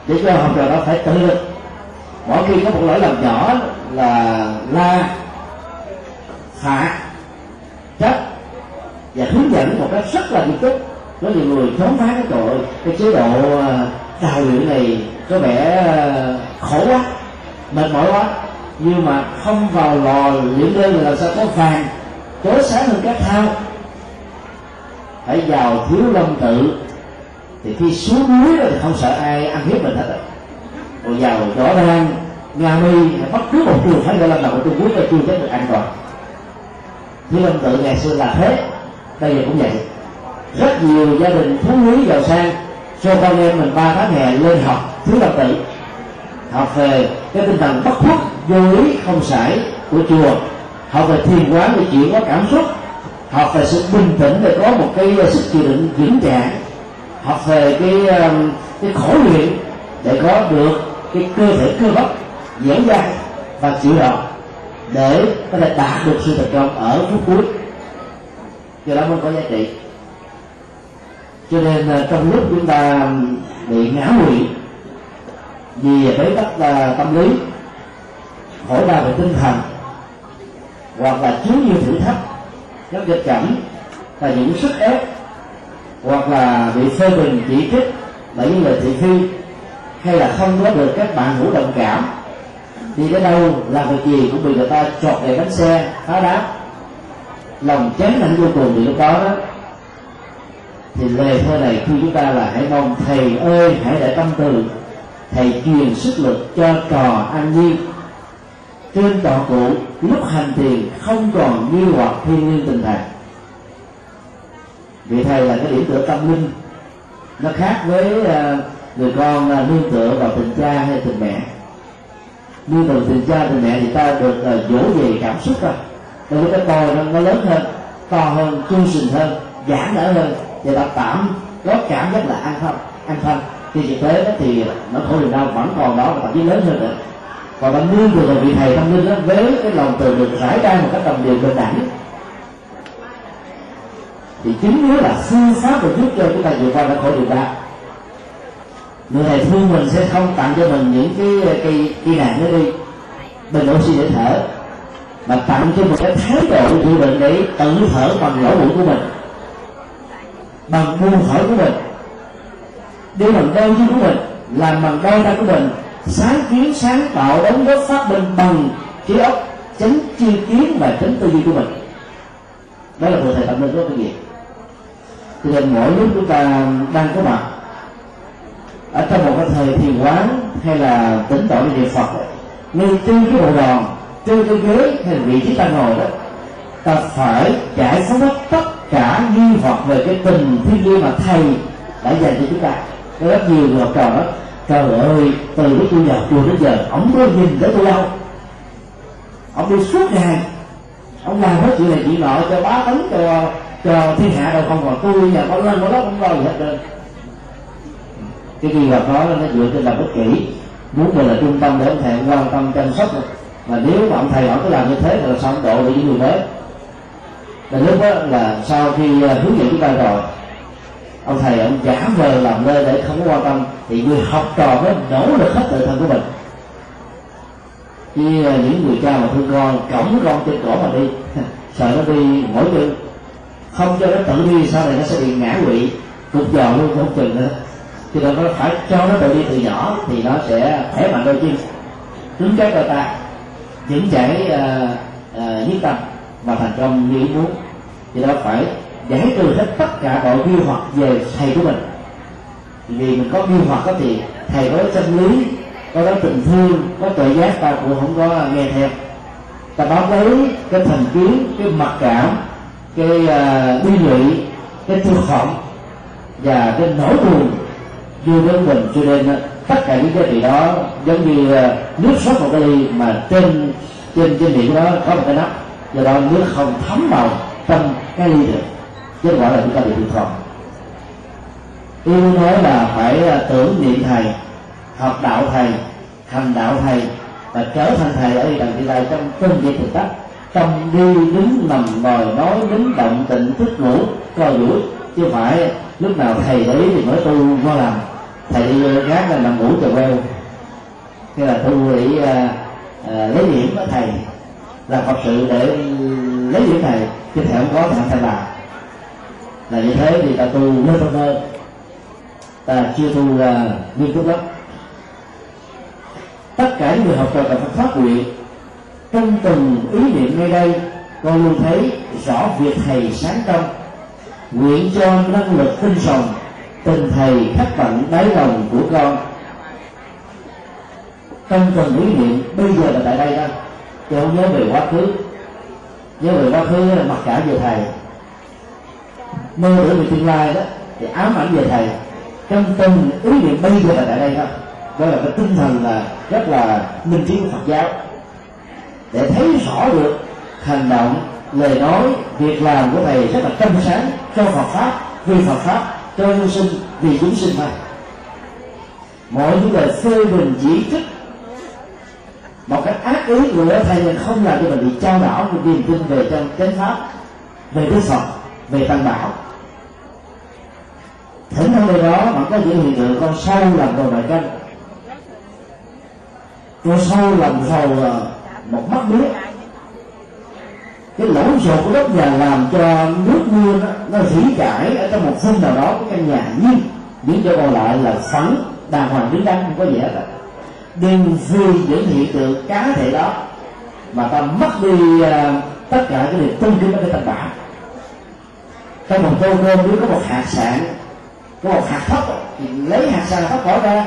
để cho học trò đó phải tự lực. Mỗi khi có một lỗi lầm nhỏ là la phạt trách và hướng dẫn một cách rất là nghiêm túc. Có nhiều người chống phá cái tội, cái chế độ à, đào luyện này có vẻ à, khổ quá, mệt mỏi quá. Nhưng mà không vào lò luyện đơn là làm sao có vàng tối sáng hơn các thao. Phải vào thiếu lâm tự, thì khi xuống núi thì không sợ ai ăn hiếp mình hết rồi còn vào rõ ràng nga mi bất cứ một trường phái gọi là nào của trung quốc là chưa chắc được an toàn thiếu lâm tự ngày xưa là thế bây giờ cũng vậy. Rất nhiều gia đình phú quý giàu sang, cho con em mình ba tháng hè lên học, thứ lâm tự. Học về cái tinh thần bất khuất, vô lý, không sải của chùa. Học về thiền quán để chịu có cảm xúc. Học về sự bình tĩnh để có một cái ờ, sức chịu đựng vững chãi. Học về cái ờ, cái khổ luyện để có được cái cơ thể cơ bắp dẻo dai và chịu đòn để có thể đạt được sự thành công ở phút cuối do đó mới có giá trị. Cho nên à, trong lúc chúng ta bị ngã quỵ vì bế tắc là tâm lý khổ đau về tinh thần, hoặc là chứa nhiều thử thách, các nghịch cảnh và những sức ép, hoặc là bị phê bình, chỉ trích bởi những lời thị phi, hay là không có được các bạn hữu đồng cảm đi đến đâu làm việc gì cũng bị người ta chọt đèn bánh xe, phá đá lòng chán nản vô cùng thì lúc đó đó thì lời thơ này khi chúng ta là hãy mong thầy ơi hãy để tâm từ thầy truyền sức lực cho trò an nhiên trên tọa cụ lúc hành thiền không còn nghi hoặc thiên nhiên tình thầy. Vị thầy là cái điểm tựa tâm linh. Nó khác với à, người con à, nương tựa vào tình cha hay tình mẹ. Nương tựa tình cha tình mẹ thì ta được à, dỗ về cảm xúc rồi đối với cái tôi nó, nó lớn hơn to hơn trung sình hơn giãn nở hơn và ta tạm có cảm giác là an thân an thân. Thì thực tế đó thì nó khổ niềm đau vẫn còn đó và thậm chí lớn hơn nữa. Còn bạn nương được là vị thầy tâm linh đó với cái lòng từ được rải ra một cách đồng đều bình đẳng. Thì chính nếu là phương pháp để giúp cho chúng ta vượt qua cái khổ niềm đau. Người thầy thương mình sẽ không tặng cho mình những cái cây cây nạn nữa đi. Bình oxy để thở mà tặng cho một cái thái độ chịu định để tự thở bằng lỗ mũi của mình. Bằng buông thở của mình. Đi bằng đôi chân của mình, làm bằng đôi tay của mình. Sáng kiến sáng tạo đóng góp phát minh bằng trí óc tránh chi kiến và tránh tư duy của mình. Đó là một thầy tâm linh có cái gì cho nên mỗi lúc chúng ta đang có mặt, ở trong một cái thời thiền quán hay là tỉnh tọa niệm phật, ngay trên cái bộ đòn trên cái ghế hay vị trí ta ngồi đó, ta phải giải phóng hết tất cả nghi hoặc về cái tình thiên liêng mà thầy đã dành cho chúng ta. Có rất nhiều người học trò đó, trời ơi, từ lúc tôi vào chùa đến giờ, ông có nhìn tới tôi đâu. Ông đi suốt ngày, ông làm hết chuyện này chuyện nọ, cho bá tấn cho cho thiên hạ đâu không còn tôi nhà có lên, có đó không lo gì hết trơn. Cái nghi hoặc đó, nó dựa trên lòng bất kỷ muốn mình là trung tâm để ông thầy quan tâm chăm sóc mà nếu mà ông thầy họ cứ làm như thế thì là sao ông độ được những người mới? Là lúc đó là sau khi à, hướng dẫn chúng ta rồi, ông thầy ông giả vờ làm nơi để không có quan tâm, thì người học trò mới nỗ lực hết tự thân của mình. Như à, những người cha mà thương con, cõng con trên cổ mà đi, [laughs] sợ nó đi mỗi chân. Không cho nó tự đi, sau này nó sẽ bị ngã quỵ, cục giò luôn, không chừng nữa. Cho nên nó phải cho nó tự đi từ nhỏ, thì nó sẽ khỏe mạnh đôi chân. Cứng chắc đôi ta những giải ờ, ờ, uh, nhất tâm và thành công như ý muốn. Thì nó phải giải trừ hết tất cả mọi mưu hoặc về thầy của mình. Vì mình có mưu hoặc đó thì thầy có chân lý có đó tình thương có tự giác ta cũng không có nghe theo. Ta báo lấy cái thành kiến cái mặc cảm cái ờ, uh, bi lụy cái thương vọng và cái nỗi buồn vô đến mình cho nên tất cả những giá trị đó giống như ờ, nước sốt một cái ly mà trên trên trên miệng đó có một cái nắp. Do đó nước không thấm vào trong cái ly được. Kết quả là chúng ta bị thiệt thòi yêu nói là phải ờ, tưởng niệm thầy, học đạo thầy hành đạo thầy và trở thành thầy ở đằng tương lai trong từng việc thực tập trong đi đứng nằm ngồi nói đứng động tịnh thức ngủ, co duỗi. Chứ phải lúc nào thầy để ý thì mới tu vô làm thầy đi gác là nằm ngủ chờ queo. Thế là tu để uh, uh, lấy điểm với thầy làm phật sự để lấy điểm thầy chứ thầy không có thằng thầy làm là như thế thì ta tu mới phân hơn ta chưa tu uh, nghiêm túc lắm. Tất cả những người học trò cần phải phát nguyện trong từng ý niệm ngay đây con luôn thấy rõ việc thầy sáng trong nguyện cho năng lực tinh sòng tình thầy khắc tận đáy lòng của con. Trong từng ý niệm, bây giờ là tại đây đó. Chứ không nhớ về quá khứ. Nhớ về quá khứ là mặc cả về thầy. Mơ tưởng về tương lai đó, thì ám ảnh về thầy. Trong từng ý niệm bây giờ là tại đây đó đó là cái tinh thần là rất là minh trí của Phật giáo. Để thấy rõ được hành động, lời nói, việc làm của thầy rất là trong sáng cho Phật pháp, vì Phật pháp cho nhân sinh vì chúng sinh mà. mọi những lời phê bình chỉ trích một cái ác ý của thầy không làm cho mình bị trao đảo một niềm tin về trong chánh pháp, về đức phật, về tăng bảo. Thỉnh thoảng đây đó vẫn có những hiện tượng con sâu làm đồ bài canh con sâu làm rầu à, một mắt biết cái lỗ xộn của đất nhà làm cho nước mưa nó, nó rỉ chảy ở trong một vùng nào đó của căn nhà. Nhưng những chỗ còn lại là phẳng đàng hoàng đứng đắn không có gì hết á đừng vì những hiện tượng cá thể đó mà ta mất đi uh, tất cả cái niềm tôn kính ở cái tâm bản. Trong một tô cơm nếu có một hạt sạn có một hạt thóc thì lấy hạt sạn thóc bỏ ra.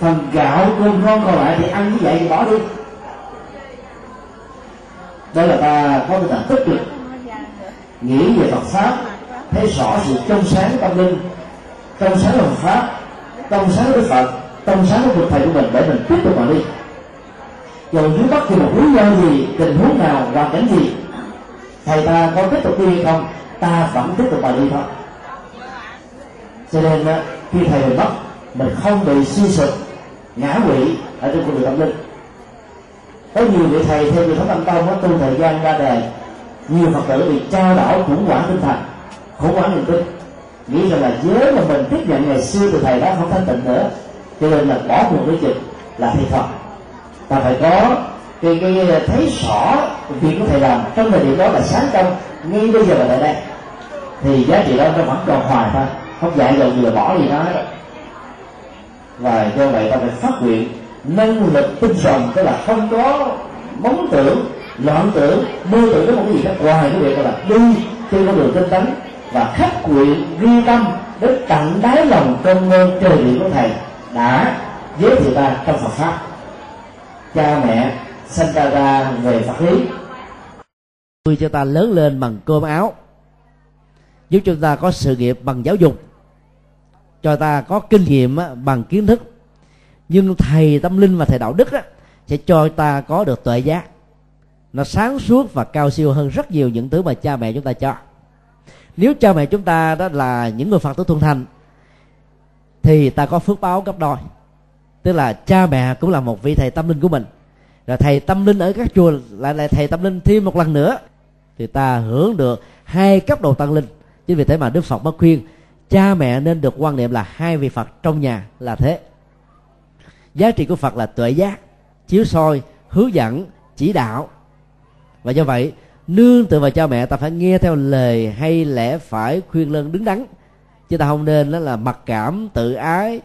Phần gạo cơm ngon còn lại thì ăn như vậy thì bỏ đi đó là ta có tinh thần tích cực nghĩ về Phật pháp, thấy rõ sự trong sáng tâm linh, trong sáng Phật pháp, trong sáng Đức Phật, trong sáng của Phật thầy của mình để mình tiếp tục mà đi. Dù dưới bất kỳ một lý do gì, tình huống nào, hoàn cảnh gì, thầy ta có tiếp tục đi hay không, ta vẫn tiếp tục mà đi thôi. Cho nên khi thầy mình mất mình không bị suy sụp, ngã quỵ ở trong cuộc đời tâm linh có nhiều vị thầy theo truyền thống tâm tông có tu thời gian ra đề nhiều phật tử bị trao đảo khủng hoảng tinh thần khủng hoảng niềm tin. Nghĩ rằng là giới mà mình tiếp nhận ngày xưa từ thầy đó không thanh tịnh nữa cho nên là bỏ cuộc đối chừng là thầy phật. Ta phải có cái, cái thấy rõ việc của thầy làm trong thời điểm đó là sáng trong ngay bây giờ là tại đây. Thì giá trị đó nó vẫn còn hoài thôi không dạy dầu gì là bỏ gì đó. Và do vậy ta phải phát nguyện năng lực tinh thần, tức là không có móng tưởng, loạn tưởng, mơ tưởng đến một cái gì khác ngoài cái việc là đi trên con đường tinh tấn và khắc quyện ghi tâm đến tận đáy lòng công ơn trời điện của thầy đã giới thiệu ta trong Phật pháp. Cha mẹ sinh ta ra về Phật lý. Nuôi cho ta lớn lên bằng cơm áo. Giúp chúng ta có sự nghiệp bằng giáo dục. Cho ta có kinh nghiệm bằng kiến thức nhưng thầy tâm linh và thầy đạo đức á, sẽ cho ta có được tuệ giác. Nó sáng suốt và cao siêu hơn rất nhiều những thứ mà cha mẹ chúng ta cho. Nếu cha mẹ chúng ta đó là những người phật tử thuần thành thì ta có phước báo gấp đôi. Tức là cha mẹ cũng là một vị thầy tâm linh của mình. Rồi thầy tâm linh ở các chùa lại lại thầy tâm linh thêm một lần nữa thì ta hưởng được hai cấp độ tăng linh. Chính vì thế mà đức phật mới khuyên cha mẹ nên được quan niệm là hai vị phật trong nhà là thế giá trị của phật là tuệ giác chiếu soi hướng dẫn chỉ đạo. Và do vậy nương tựa vào cha mẹ ta phải nghe theo lời hay lẽ phải khuyên lân đứng đắn. Chứ ta không nên đó là mặc cảm tự ái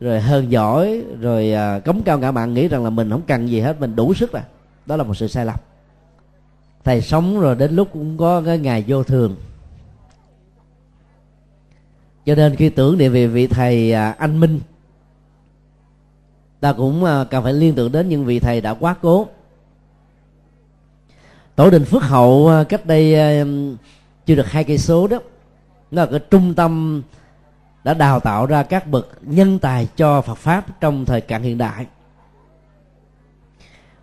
rồi hơn giỏi rồi à, cống cao ngã mạn nghĩ rằng là mình không cần gì hết mình đủ sức rồi. Đó là một sự sai lầm. Thầy sống rồi đến lúc cũng có cái ngày vô thường. Cho nên khi tưởng niệm về vị thầy à, anh minh ta cũng à, cần phải liên tưởng đến những vị thầy đã quá cố. Tổ đình phước hậu à, cách đây à, chưa được hai cây số đó, nó là cái trung tâm đã đào tạo ra các bậc nhân tài cho Phật pháp trong thời cận hiện đại.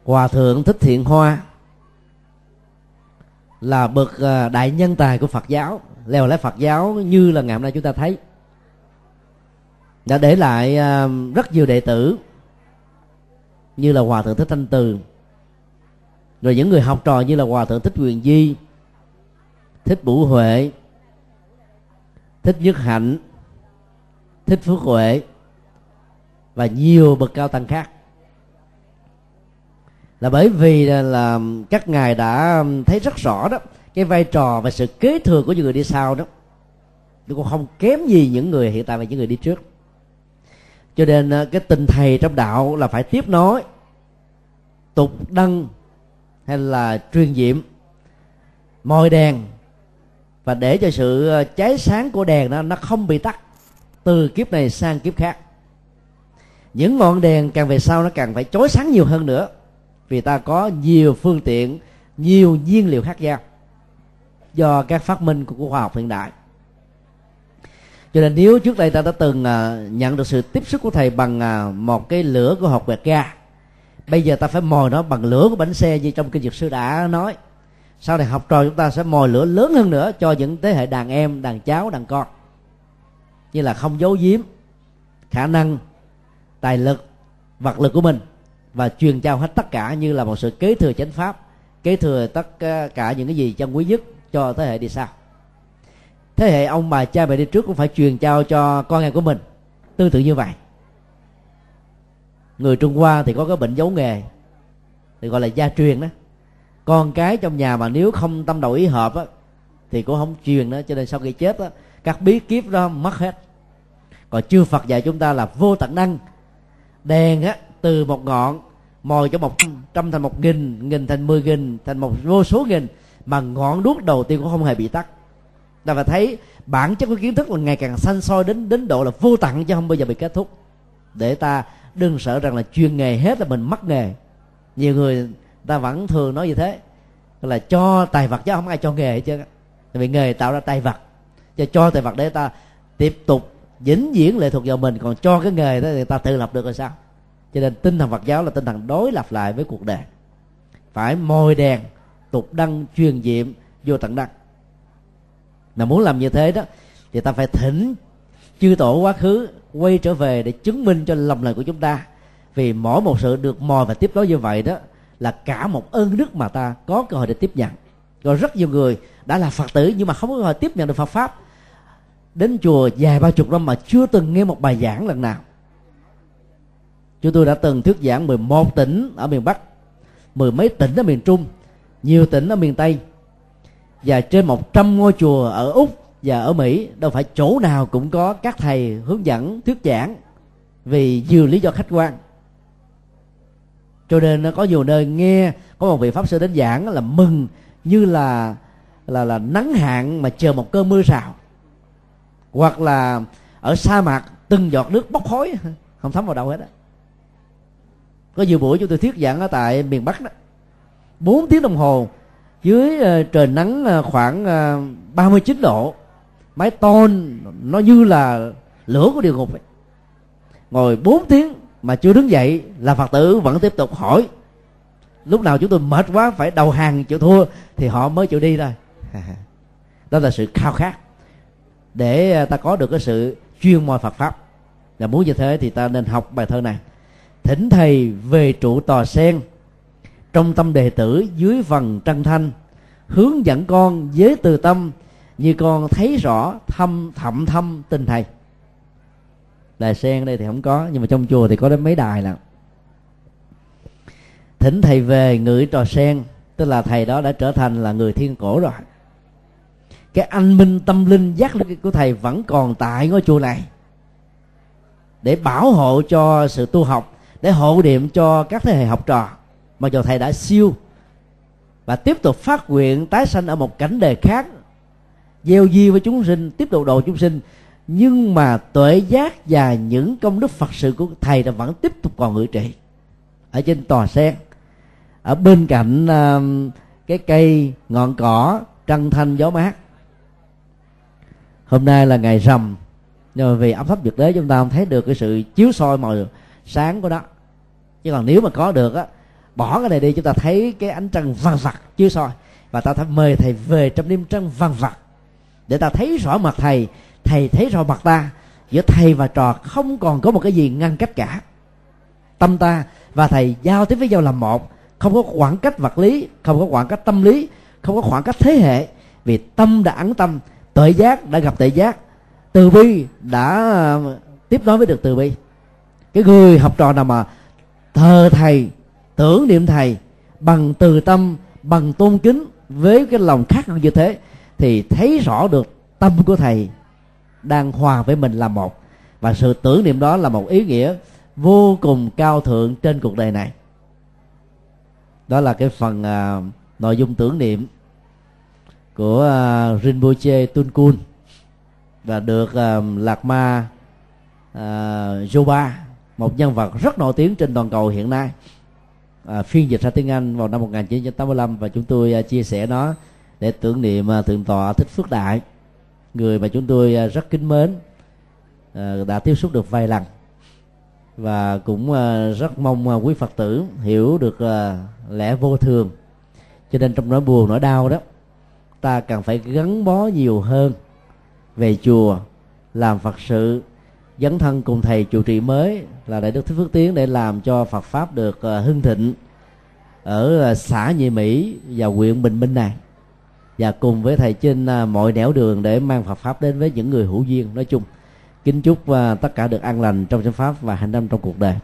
Hòa thượng thích thiện hoa là bậc đại nhân tài của Phật giáo leo lái Phật giáo như là ngày hôm nay chúng ta thấy. Đã để lại rất nhiều đệ tử như là hòa thượng thích thanh từ. Rồi những người học trò như là hòa thượng thích quyền di thích bủ huệ thích nhất hạnh thích phước huệ và nhiều bậc cao tăng khác. Là bởi vì là, là các ngài đã thấy rất rõ đó cái vai trò và sự kế thừa của những người đi sau đó. Nó cũng không kém gì những người hiện tại và những người đi trước cho nên ờ, cái tình thầy trong đạo là phải tiếp nối. Tục đăng hay là truyền diệm, mồi đèn. Và để cho sự ờ, cháy sáng của đèn đó, nó không bị tắt từ kiếp này sang kiếp khác. Những ngọn đèn càng về sau nó càng phải chói sáng nhiều hơn nữa, vì ta có nhiều phương tiện, nhiều nhiên liệu khác nhau do các phát minh của khoa học hiện đại cho nên nếu trước đây ta đã từng à, nhận được sự tiếp xúc của thầy bằng à, một cái lửa của hộp quẹt ga, bây giờ ta phải mồi nó bằng lửa của bánh xe như trong kinh dược sư đã nói. Sau này học trò chúng ta sẽ mồi lửa lớn hơn nữa cho những thế hệ đàn em, đàn cháu, đàn con. Như là không giấu giếm khả năng, tài lực, vật lực của mình và truyền trao hết tất cả như là một sự kế thừa chánh pháp, kế thừa tất à, cả những cái gì chân quý nhất cho thế hệ đi sau thế hệ ông bà cha mẹ đi trước cũng phải truyền trao cho con em của mình. Tương tự như vậy. Người trung hoa thì có cái bệnh giấu nghề, thì gọi là gia truyền đó. Con cái trong nhà mà nếu không tâm đầu ý hợp á, thì cũng không truyền đó cho nên sau khi chết á, các bí kíp đó mất hết. Còn chư phật dạy chúng ta là vô tận năng. Đèn á, từ một ngọn, mồi cho một trăm thành một nghìn nghìn thành mười nghìn, thành một vô số nghìn, mà ngọn đuốc đầu tiên cũng không hề bị tắt ta phải thấy bản chất của kiến thức là ngày càng xanh soi đến đến độ là vô tận chứ không bao giờ bị kết thúc. Để ta đừng sợ rằng là chuyên nghề hết là mình mất nghề. Nhiều người, ta vẫn thường nói như thế, là cho tài vật chứ không ai cho nghề hết tại vì nghề tạo ra tài vật. Cho cho tài vật để ta tiếp tục vĩnh viễn lệ thuộc vào mình. Còn cho cái nghề đó thì ta tự lập được rồi sao? Cho nên tinh thần Phật giáo là tinh thần đối lập lại với cuộc đời. Phải mồi đèn, tục đăng, truyền diệm, vô tận đăng mà muốn làm như thế đó, thì ta phải thỉnh chư tổ quá khứ quay trở về để chứng minh cho lòng lời của chúng ta. Vì mỗi một sự được mò và tiếp nối như vậy đó là cả một ơn đức mà ta có cơ hội để tiếp nhận. Rồi rất nhiều người đã là phật tử nhưng mà không có cơ hội tiếp nhận được phật pháp. Đến chùa dài ba chục năm mà chưa từng nghe một bài giảng lần nào. Chúng tôi đã từng thuyết giảng 11 tỉnh ở miền Bắc, mười mấy tỉnh ở miền Trung, nhiều tỉnh ở miền Tây và trên 100 ngôi chùa ở Úc và ở Mỹ, đâu phải chỗ nào cũng có các thầy hướng dẫn, thuyết giảng vì nhiều lý do khách quan. Cho nên nó có nhiều nơi nghe, có một vị pháp sư đến giảng là mừng như là là là nắng hạn mà chờ một cơn mưa rào. Hoặc là ở sa mạc, từng giọt nước bốc khói, [laughs] không thấm vào đâu hết á. Có nhiều buổi chúng tôi thuyết giảng ở tại miền bắc đó. Bốn tiếng đồng hồ dưới uh, trời nắng uh, khoảng ờ, uh, 39 độ máy tôn nó như là lửa của địa ngục ấy. ngồi 4 tiếng mà chưa đứng dậy là phật tử vẫn tiếp tục hỏi. Lúc nào chúng tôi mệt quá phải đầu hàng chịu thua thì họ mới chịu đi thôi. [laughs] Đó là sự khao khát. Để ta có được cái sự chuyên môn Phật pháp. Là muốn như thế thì ta nên học bài thơ này. Thỉnh thầy về trụ tòa sen trong tâm đệ tử dưới phần trăng thanh, hướng dẫn con với từ tâm, như con thấy rõ thâm thậm thâm tình thầy. Đài sen ở đây thì không có, nhưng mà trong chùa thì có đến mấy đài là thỉnh thầy về ngửi trò sen, tức là thầy đó đã trở thành là người thiên cổ rồi. Cái anh minh tâm linh giác lực của thầy vẫn còn tại ngôi chùa này. Để bảo hộ cho sự tu học, để hộ niệm cho các thế hệ học trò mặc dù thầy đã siêu và tiếp tục phát nguyện tái sanh ở một cảnh đề khác. Gieo di với chúng sinh tiếp tục độ chúng sinh. Nhưng mà tuệ giác và những công đức phật sự của thầy là vẫn tiếp tục còn ngự trị. Ở trên tòa sen ở bên cạnh uh, cái cây ngọn cỏ trăng thanh gió mát. Hôm nay là ngày rằm nhưng mà vì ấm thấp nhiệt đới chúng ta không thấy được cái sự chiếu soi màu sáng của nó. Chứ còn nếu mà có được á bỏ cái này đi, chúng ta thấy cái ánh trăng vàng vặt chiếu soi. Và ta phải mời thầy về trong đêm trăng vàng vặt để ta thấy rõ mặt thầy thầy thấy rõ mặt ta. Giữa thầy và trò không còn có một cái gì ngăn cách cả. Tâm ta và thầy giao tiếp với nhau là một. Không có khoảng cách vật lý, không có khoảng cách tâm lý, không có khoảng cách thế hệ. Vì tâm đã ấn tâm tuệ giác đã gặp tuệ giác. Từ bi đã ờ, tiếp nối với được từ bi. Cái người học trò nào mà thờ thầy tưởng niệm thầy bằng từ tâm bằng tôn kính với cái lòng khác hơn như thế thì thấy rõ được tâm của thầy đang hòa với mình là một. Và sự tưởng niệm đó là một ý nghĩa vô cùng cao thượng trên cuộc đời này. Đó là cái phần à, nội dung tưởng niệm của à, Rinpoche Tunkun và được à, Lạc Ma à, Joba một nhân vật rất nổi tiếng trên toàn cầu hiện nay à, phiên dịch ra tiếng Anh vào năm 1985 và chúng tôi à, chia sẻ nó để tưởng niệm à, thượng tọa thích phước đại người mà chúng tôi à, rất kính mến à, đã tiếp xúc được vài lần và cũng à, rất mong à, quý phật tử hiểu được à, lẽ vô thường. Cho nên trong nỗi buồn nỗi đau đó ta cần phải gắn bó nhiều hơn về chùa làm phật sự dấn thân cùng thầy chủ trì mới là đại đức thích phước tiến để làm cho phật pháp được ờ, hưng thịnh ở ờ, xã nhị mỹ và huyện bình minh này. Và cùng với thầy trên ờ, mọi nẻo đường để mang phật pháp đến với những người hữu duyên. Nói chung, kính chúc tất cả được an lành trong chánh pháp và hạnh năm trong cuộc đời.